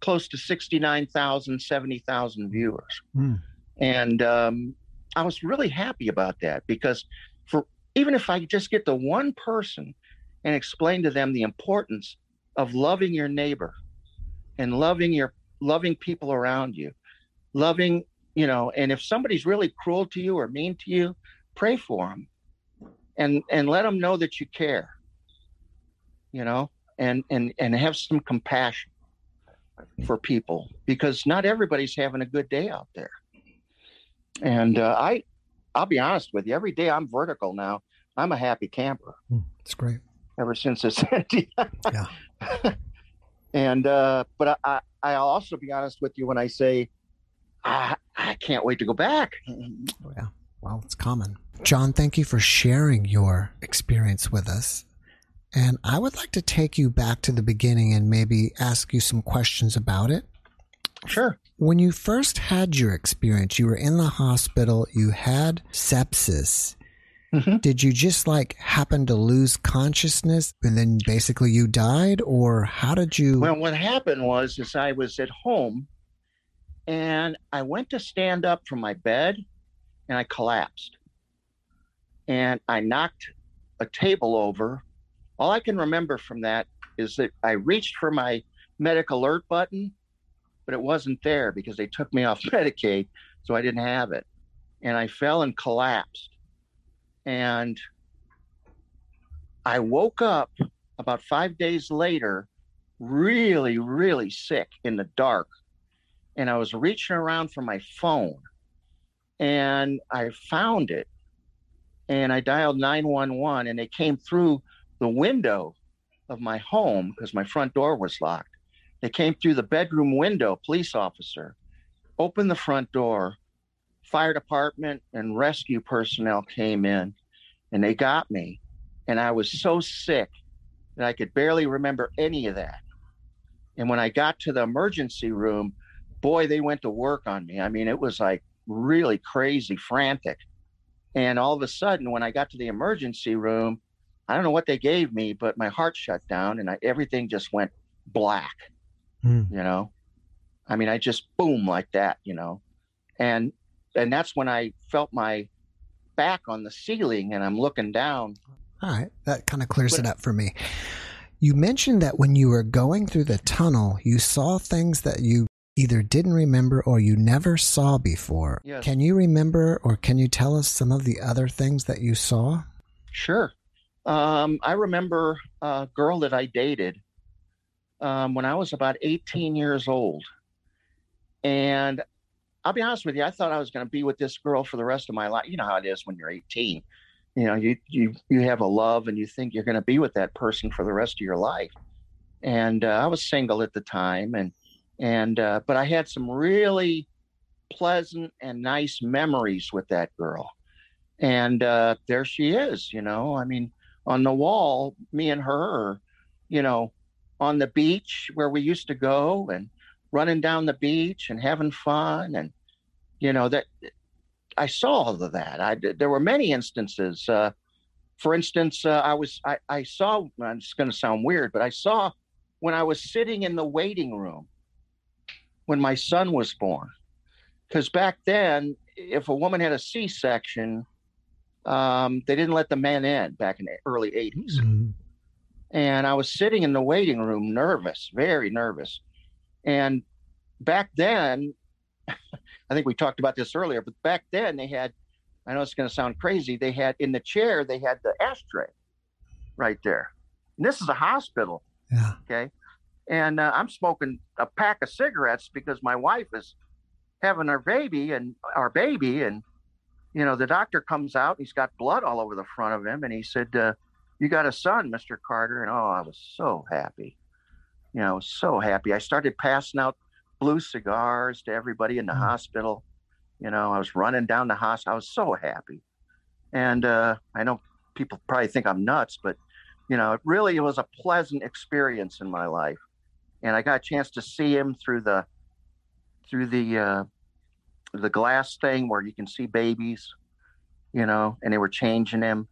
close to 69,000, 70,000 viewers. Mm. And um, I was really happy about that because for even if I just get the one person and explain to them the importance of loving your neighbor and loving your loving people around you, loving you know and if somebody's really cruel to you or mean to you pray for them and and let them know that you care you know and and and have some compassion for people because not everybody's having a good day out there. And uh, i i'll be honest with you every day i'm vertical now i'm a happy camper. It's hmm, great. Ever since it's yeah. And uh but I i'll also be honest with you when i say I, I can't wait to go back. Oh, yeah. Well, it's common. John, thank you for sharing your experience with us. And I would like to take you back to the beginning and maybe ask you some questions about it. Sure. When you first had your experience, you were in the hospital, you had sepsis. Mm-hmm. Did you just like happen to lose consciousness and then basically you died or how did you Well, what happened was is I was at home and I went to stand up from my bed and I collapsed. And I knocked a table over. All I can remember from that is that I reached for my medic alert button, but it wasn't there because they took me off Medicaid, so I didn't have it. And I fell and collapsed. And I woke up about five days later, really, really sick in the dark and I was reaching around for my phone and I found it and I dialed 911 and they came through the window of my home because my front door was locked. They came through the bedroom window, police officer, opened the front door. Fire department and rescue personnel came in and they got me. And I was so sick that I could barely remember any of that. And when I got to the emergency room, boy, they went to work on me. I mean, it was like really crazy, frantic. And all of a sudden, when I got to the emergency room, I don't know what they gave me, but my heart shut down and I, everything just went black. Mm. You know, I mean, I just boom like that. You know, and and that's when I felt my back on the ceiling and I'm looking down. All right, that kind of clears but, it up for me. You mentioned that when you were going through the tunnel, you saw things that you either didn't remember or you never saw before. Yes. Can you remember or can you tell us some of the other things that you saw? Sure. Um, I remember a girl that I dated um, when I was about 18 years old. And I'll be honest with you, I thought I was going to be with this girl for the rest of my life. You know how it is when you're 18. You know, you you you have a love and you think you're going to be with that person for the rest of your life. And uh, I was single at the time, and and uh, but I had some really pleasant and nice memories with that girl. And uh, there she is. You know, I mean, on the wall, me and her, you know, on the beach where we used to go and running down the beach and having fun and you know that i saw all of that i there were many instances uh, for instance uh, i was i, I saw it's going to sound weird but i saw when i was sitting in the waiting room when my son was born because back then if a woman had a c-section um, they didn't let the men in back in the early 80s Mm-hmm. and I was sitting in the waiting room, nervous, very nervous. And back then, I think we talked about this earlier, but back then they had, I know it's going to sound crazy, they had in the chair, they had the ashtray right there. And this is a hospital, Yeah. okay? And uh, I'm smoking a pack of cigarettes because my wife is having our baby and our baby. And, you know, the doctor comes out, he's got blood all over the front of him. And he said, uh, you got a son, Mr. Carter. And oh, I was so happy. You know, so happy. I started passing out blue cigars to everybody in the Mm. hospital. You know, I was running down the hospital. I was so happy. And uh, I know people probably think I'm nuts, but, you know, it really was a pleasant experience in my life. And I got a chance to see him through the, through the, uh, the glass thing where you can see babies, you know, and they were changing him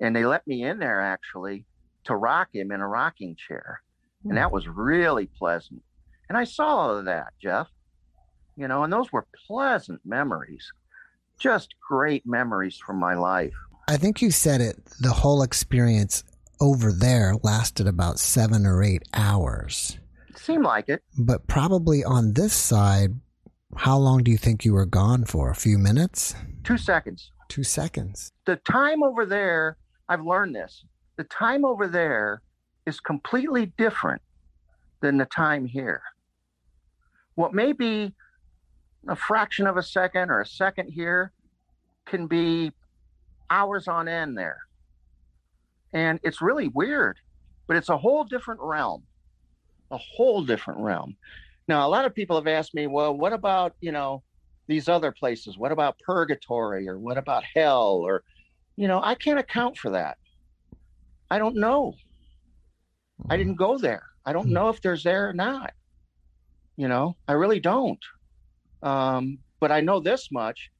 and they let me in there actually to rock him in a rocking chair and that was really pleasant and i saw all of that jeff you know and those were pleasant memories just great memories from my life I think you said it, the whole experience over there lasted about seven or eight hours. seemed like it But probably on this side, how long do you think you were gone for? A few minutes? two seconds Two seconds. the time over there i've learned this the time over there is completely different than the time here what may be a fraction of a second or a second here can be hours on end there. And it's really weird but it's a whole different realm a whole different realm. Now a lot of people have asked me well what about you know these other places? What about purgatory or what about hell or you know i can't account for that. I don't know. I mm-hmm. didn't go there. I don't hmm. know if there's there or not you know? I really don't. Um, but i know this much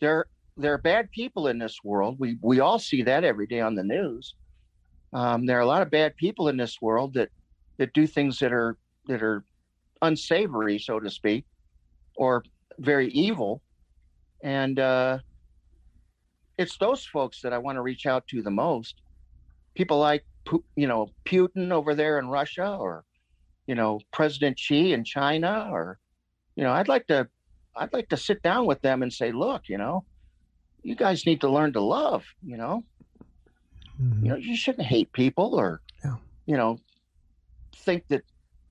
there there are bad people in this world. We we all see that every day on the news. Um, there are a lot of bad people in this world that that do things that are that are unsavory so to speak or very evil. And uh, it's those folks that i want to reach out to the most. People like you know putin over there in russia or you know president xi in china or you know i'd like to i'd like to sit down with them and say look you know you guys need to learn to love you know Mhm. you know you shouldn't hate people or Yeah. you know think that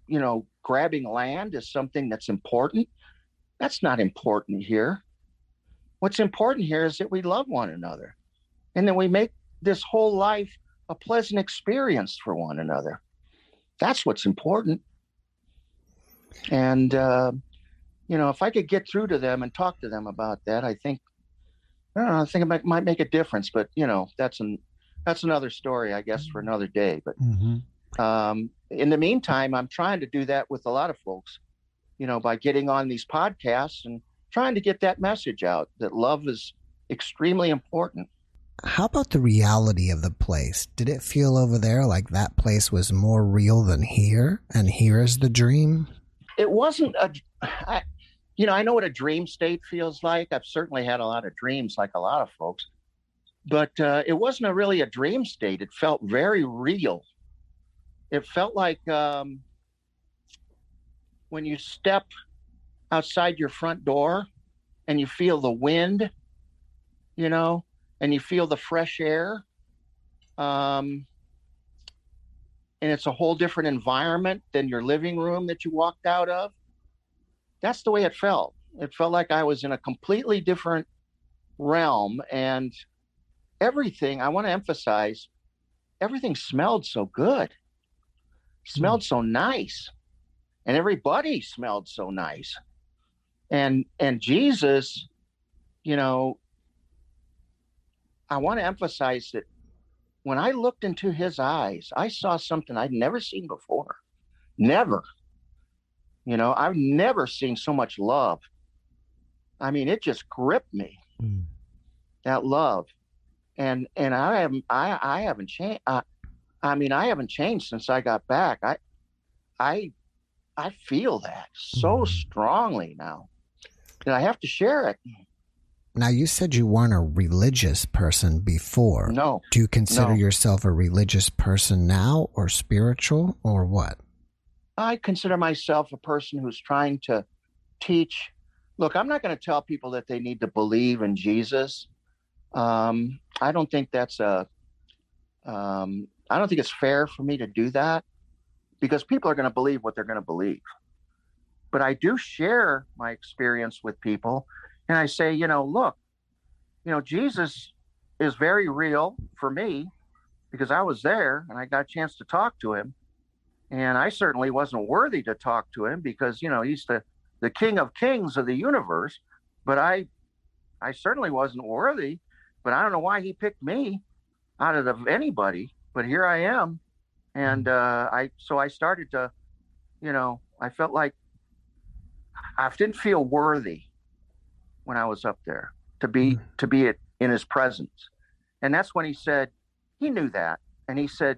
you know grabbing land is something that's important that's not important here what's important here is that we love one another and that we make this whole life a pleasant experience for one another that's what's important and uh, you know if i could get through to them and talk to them about that i think I don't know. I think it might, might make a difference, but you know, that's an that's another story, I guess, for another day. But Mhm. um, in the meantime, I'm trying to do that with a lot of folks, you know, by getting on these podcasts and trying to get that message out that love is extremely important. How about the reality of the place? Did it feel over there like that place was more real than here? And here is the dream? It wasn't a, I, you know, I know what a dream state feels like. I've certainly had a lot of dreams, like a lot of folks, but uh, it wasn't a really a dream state. It felt very real. It felt like um, when you step outside your front door and you feel the wind, you know, and you feel the fresh air. Um, and it's a whole different environment than your living room that you walked out of. That's the way it felt. It felt like I was in a completely different realm and everything I want to emphasize everything smelled so good. Smelled mm. so nice. And everybody smelled so nice. And and Jesus, you know, I want to emphasize that when I looked into his eyes, I saw something I'd never seen before. Never. You know, I've never seen so much love. I mean, it just gripped me. Mm. That love. And and I haven't I I haven't changed uh, I mean, I haven't changed since I got back. I I I feel that so mm. strongly now. And I have to share it. Now, you said you weren't a religious person before. No. Do you consider no. yourself a religious person now or spiritual or what? I consider myself a person who's trying to teach. Look, I'm not going to tell people that they need to believe in Jesus. Um, I don't think that's a. Um, I don't think it's fair for me to do that because people are going to believe what they're going to believe. But I do share my experience with people and I say, you know, look, you know, Jesus is very real for me because I was there and I got a chance to talk to him. And I certainly wasn't worthy to talk to him because, you know, he's the, the king of kings of the universe. But I I certainly wasn't worthy. But I don't know why he picked me out of anybody. But here I am. And uh, I so I started to, you know, I felt like I didn't feel worthy when I was up there to be mm. to be it, in his presence. And that's when he said he knew that. And he said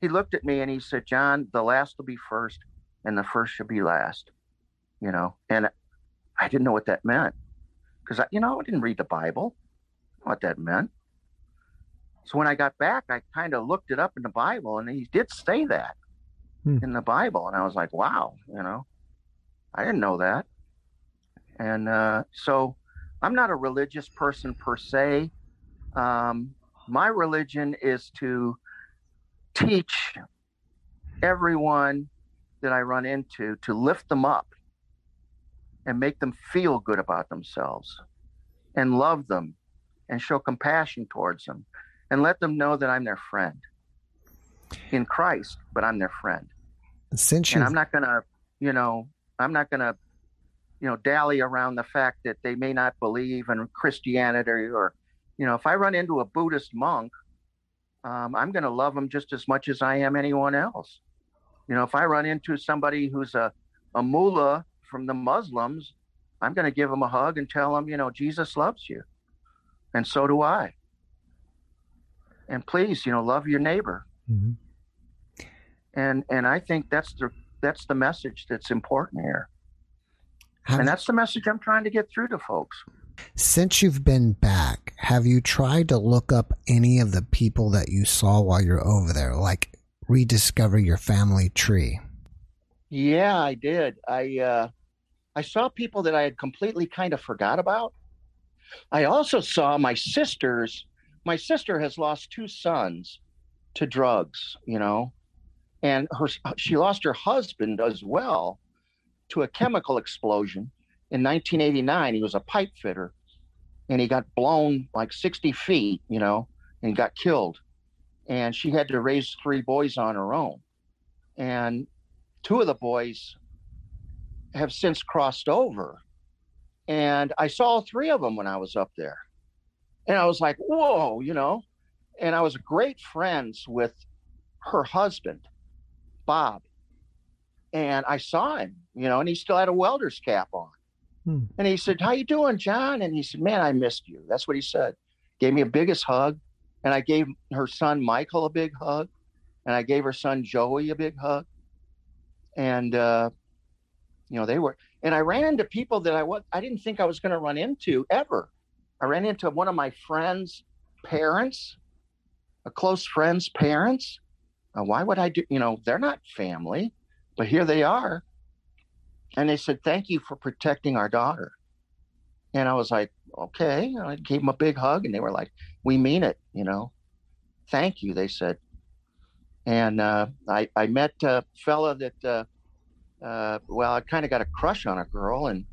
he looked at me and he said, "John, the last will be first and the first should be last." You know, and I didn't know what that meant because I, you know, I didn't read the Bible. what that meant. So when I got back, I kind of looked it up in the Bible, and he did say that hmm. in the Bible, and I was like, "Wow," you know, I didn't know that. And uh, so I'm not a religious person per se. Um, my religion is to teach everyone that I run into to lift them up and make them feel good about themselves and love them and show compassion towards them and let them know that I'm their friend in Christ, but I'm their friend. Since you and I'm not gonna, you know, I'm not gonna you know, dally around the fact that they may not believe in Christianity or, you know, if I run into a Buddhist monk, um, I'm going to love them just as much as I am anyone else. You know, if I run into somebody who's a, a mullah from the Muslims, I'm going to give them a hug and tell them, you know, Jesus loves you. And so do I. And please, you know, love your neighbor. Mm-hmm. And and I think that's the that's the message that's important here. Have, and that's the message I'm trying to get through to folks. Since you've been back, have you tried to look up any of the people that you saw while you're over there, like rediscover your family tree? Yeah, I did. I uh, I saw people that I had completely kind of forgot about. I also saw my sisters. My sister has lost two sons to drugs, you know, and her she lost her husband as well to a chemical explosion in 1989. He was a pipe fitter and he got blown like 60 feet, you know, and got killed. And she had to raise three boys on her own. And two of the boys have since crossed over. And I saw three of them when I was up there. And I was like, whoa, you know. And I was great friends with her husband, Bob and I saw him, you know, and he still had a welder's cap on. Hmm. And he said, "How you doing, John?" And he said, "Man, I missed you." That's what he said. Gave me a biggest hug, and I gave her son Michael a big hug, and I gave her son Joey a big hug, and uh, you know they were. And I ran into people that I was I didn't think I was going to run into ever. I ran into one of my friends' parents, a close friend's parents. Uh, why would I do? You know, they're not family but here they are. And they said, "Thank you for protecting our daughter." And I was like, "Okay." I gave them a big hug, and they were like, "We mean it," you know. Thank you, they said. And uh, I I met a fella that uh, uh, well, I kind of got a crush on a girl, and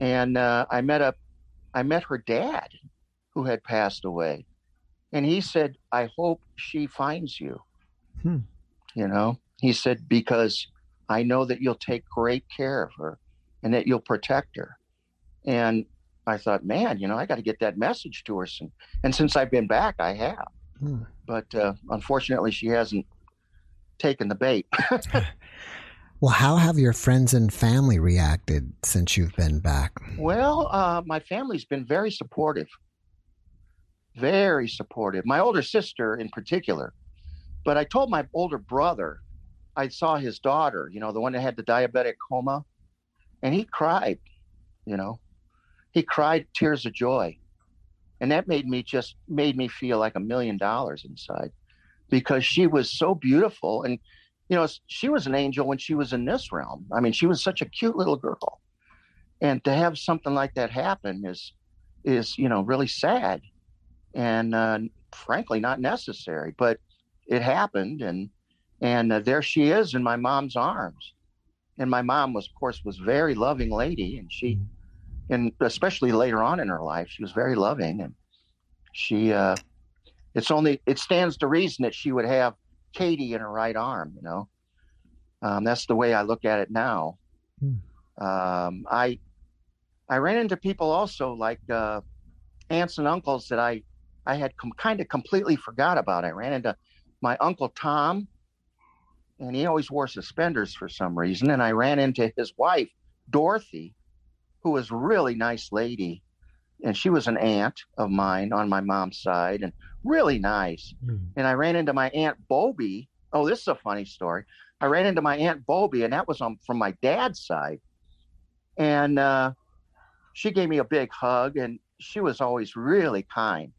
and uh, I met a I met her dad, who had passed away, and he said, "I hope she finds you." Hmm. You know, he said because I know that you'll take great care of her, and that you'll protect her. And I thought, man, you know, I got to get that message to her. And, and since I've been back, I have. Hmm. But uh, unfortunately, she hasn't taken the bait. Well, how have your friends and family reacted since you've been back? Well, uh, my family's been very supportive. Very supportive. My older sister, in particular. But I told my older brother, I saw his daughter, you know, the one that had the diabetic coma, and he cried, you know, he cried tears of joy. And that made me just made me feel like a million dollars inside because she was so beautiful. And you know, she was an angel when she was in this realm. I mean, she was such a cute little girl, and to have something like that happen is, is you know, really sad, and uh, frankly not necessary. But it happened, and and uh, there she is in my mom's arms, and my mom was, of course, was very loving lady, and she, and especially later on in her life, she was very loving, and she, uh, it's only it stands to reason that she would have Katie in her right arm. You know, um, that's the way I look at it now. Hmm. Um, I I ran into people also like uh, aunts and uncles that I I had com- kind of completely forgot about. I ran into my uncle Tom, and he always wore suspenders for some reason. And I ran into his wife Dorothy, who was a really nice lady, and she was an aunt of mine on my mom's side, and really nice. Hmm. And I ran into my aunt Bobby. Oh, this is a funny story. I ran into my aunt Bobby, and that was on from my dad's side. And uh, she gave me a big hug, and she was always really kind.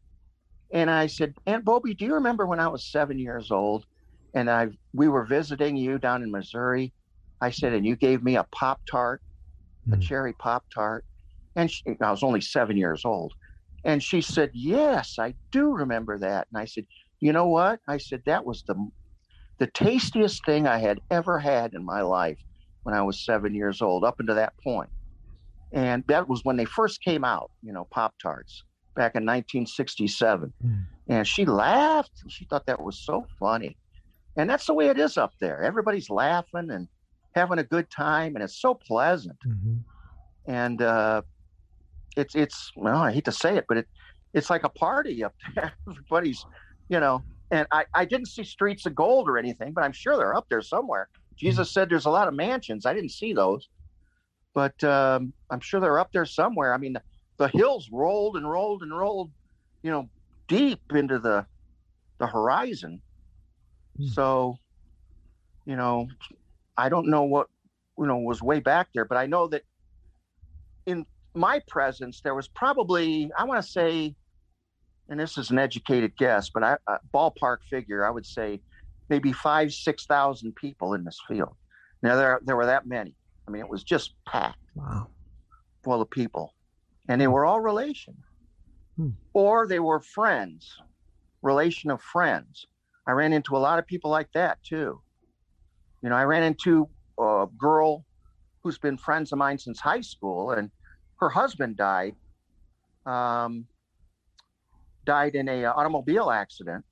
And I said, Aunt Bobby, do you remember when I was seven years old, and I we were visiting you down in Missouri? I said, and you gave me a pop tart, a Hmm. cherry pop tart, and she, I was only seven years old. And she said, Yes, I do remember that. And I said, You know what? I said, That was the the tastiest thing I had ever had in my life when I was seven years old, up until that point. And that was when they first came out, you know, Pop Tarts back in 1967. Mm. And she laughed. She thought that was so funny. And that's the way it is up there. Everybody's laughing and having a good time, and it's so pleasant Mhm. and uh, it's it's well, I hate to say it, but it it's like a party up there. Everybody's, you know, and I I didn't see streets of gold or anything, but I'm sure they're up there somewhere. Jesus said there's a lot of mansions. I didn't see those, but um, I'm sure they're up there somewhere. I mean, the, the hills rolled and rolled and rolled, you know, deep into the the horizon. Hmm. So, you know, I don't know what you know was way back there, but I know that in my presence there was probably I want to say, and this is an educated guess, but I uh, ballpark figure I would say maybe five six thousand people in this field. Now there there were that many. I mean, it was just packed Wow. full of people, and they were all relation, Hmm. or they were friends, relation of friends. I ran into a lot of people like that too. You know, I ran into a girl who's been friends of mine since high school, and her husband died. Um, died in a uh, automobile accident,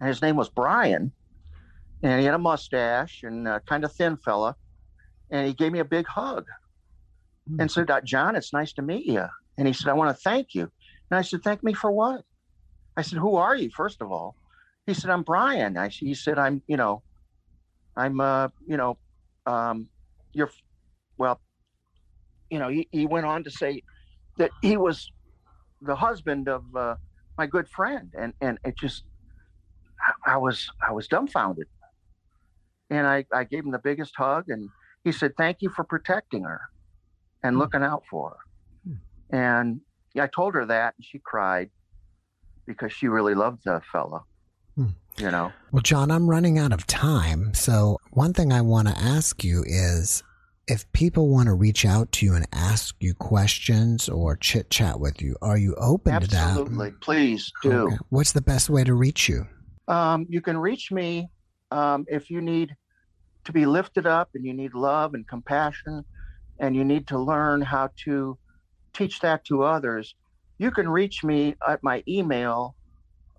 and his name was Brian, and he had a mustache and a kind of thin fella, and he gave me a big hug and said, "Uh, "John, it's nice to meet you." And he said, "I want to thank you." And I said, "Thank me for what?" I said, "Who are you?" First of all, he said, "I'm Brian." I he said, "I'm you know, I'm uh you know, um, you're well, you know." He, he went on to say that he was the husband of uh, my good friend, and and it just I, I was I was dumbfounded, and I I gave him the biggest hug, and he said, "Thank you for protecting her and looking out for her." And I told her that, and she cried because she really loved the fella. Hmm. You know, Well, John, I'm running out of time. So, one thing I want to ask you is if people want to reach out to you and ask you questions or chit chat with you, are you open Absolutely. to that? Absolutely. Please do. Okay. What's the best way to reach you? Um, you can reach me um, if you need to be lifted up and you need love and compassion and you need to learn how to teach that to others. You can reach me at my email,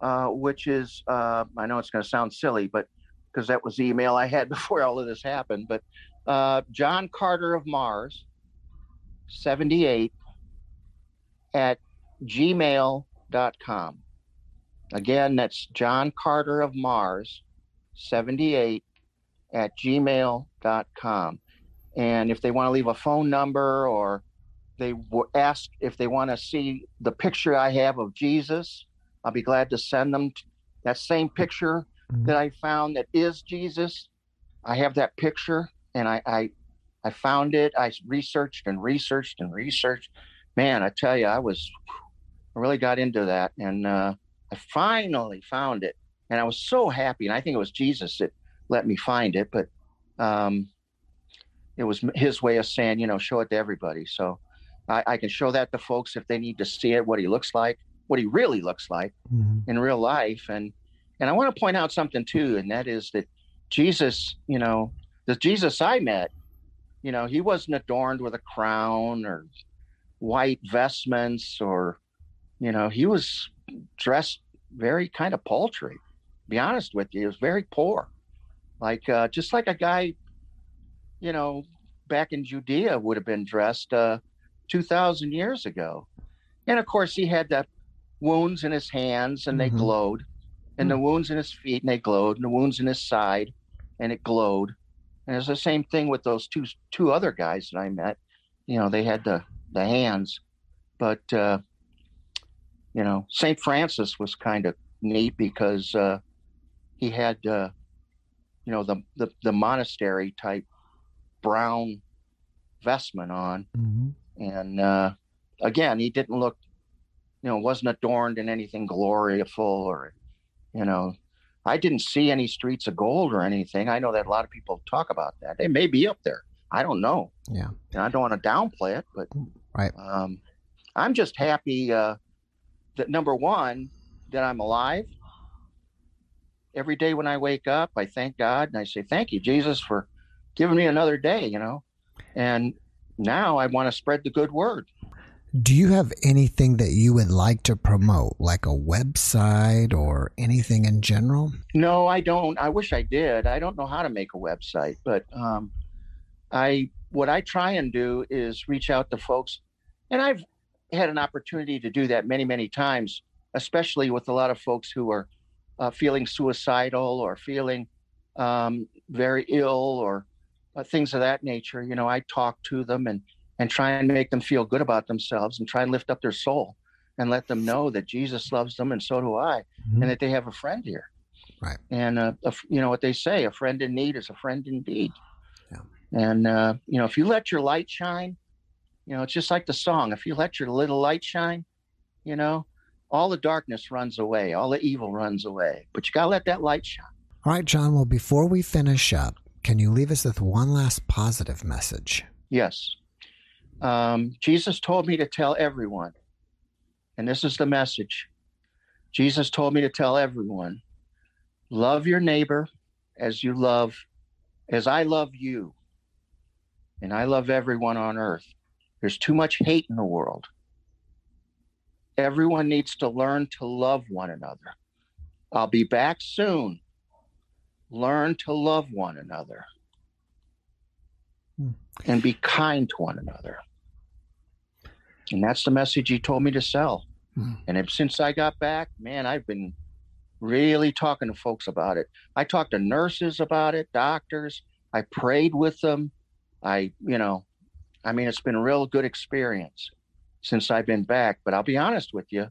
uh, which is, uh, I know it's going to sound silly, but because that was the email I had before all of this happened, but uh, John Carter of Mars, 78 at gmail.com. Again, that's John Carter of Mars, 78 at gmail.com. And if they want to leave a phone number or they ask if they want to see the picture I have of Jesus, I'll be glad to send them that same picture mm-hmm. that I found that is Jesus. I have that picture and I, I I found it. I researched and researched and researched. Man, I tell you, I was I really got into that, and uh, I finally found it, and I was so happy. And I think it was Jesus that let me find it, but um, it was his way of saying, you know, show it to everybody. So I, I, can show that to folks if they need to see it, what he looks like, what he really looks like mm-hmm. in real life, and and I want to point out something too, and that is that Jesus, you know, the Jesus I met, you know, he wasn't adorned with a crown or white vestments or, you know, he was dressed very kind of paltry. Be honest with you, he was very poor, like uh, just like a guy, you know, back in Judea would have been dressed uh, two thousand years ago. And of course, he had the wounds in his hands, and they mm-hmm. glowed, and mm-hmm. the wounds in his feet, and they glowed, and the wounds in his side, and it glowed. And it's the same thing with those two two other guys that I met. You know, they had the the hands, but uh, you know, Saint Francis was kind of neat because uh, he had uh, you know the, the the monastery type brown vestment on, mm-hmm. and uh, again, he didn't look, you know, wasn't adorned in anything glorious or, you know, I didn't see any streets of gold or anything. I know that a lot of people talk about that. They may be up there. I don't know. Yeah. And I don't want to downplay it, but right. Um, I'm just happy uh, that number one, that I'm alive. Every day when I wake up, I thank God and I say, Thank you, Jesus, for giving me another day, you know. And now I want to spread the good word. Do you have anything that you would like to promote, like a website or anything in general? No, I don't. I wish I did. I don't know how to make a website, but um, I what I try and do is reach out to folks, and I've had an opportunity to do that many, many times, especially with a lot of folks who are uh, feeling suicidal or feeling um, very ill or uh, things of that nature. You know, I talk to them and and try and make them feel good about themselves and try and lift up their soul and let them know that Jesus loves them and so do I, mm-hmm. and that they have a friend here. Right. And uh, a, you know what they say: a friend in need is a friend indeed. Yeah. And uh, you know, if you let your light shine, you know, it's just like the song: if you let your little light shine, you know, all the darkness runs away, all the evil runs away. But you gotta let that light shine. All right, John. Well, before we finish up, can you leave us with one last positive message? Yes um, Jesus told me to tell everyone, and this is the message. Jesus told me to tell everyone, love your neighbor as you love, as I love you. And I love everyone on earth. There's too much hate in the world. Everyone needs to learn to love one another. I'll be back soon. Learn to love one another and be kind to one another. And that's the message he told me to sell. Mm. And since I got back, man, I've been really talking to folks about it. I talked to nurses about it, doctors. I prayed with them. I, you know, I mean, it's been a real good experience since I've been back. But I'll be honest with you,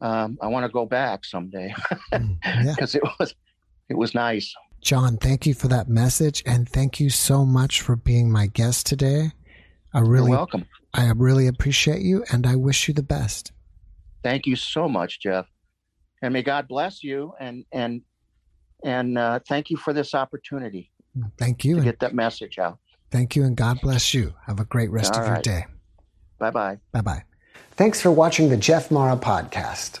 um, I want to go back someday because hmm. yeah. it was it was nice. John, thank you for that message, and thank you so much for being my guest today. I really You're welcome. I really appreciate you, and I wish you the best. Thank you so much, Jeff, and may God bless you, and and and uh, thank you for this opportunity. Thank you. To get that message out. Thank you and God bless you. Have a great rest All of your day. Bye bye. Bye bye. Thanks for watching the Jeff Mara podcast.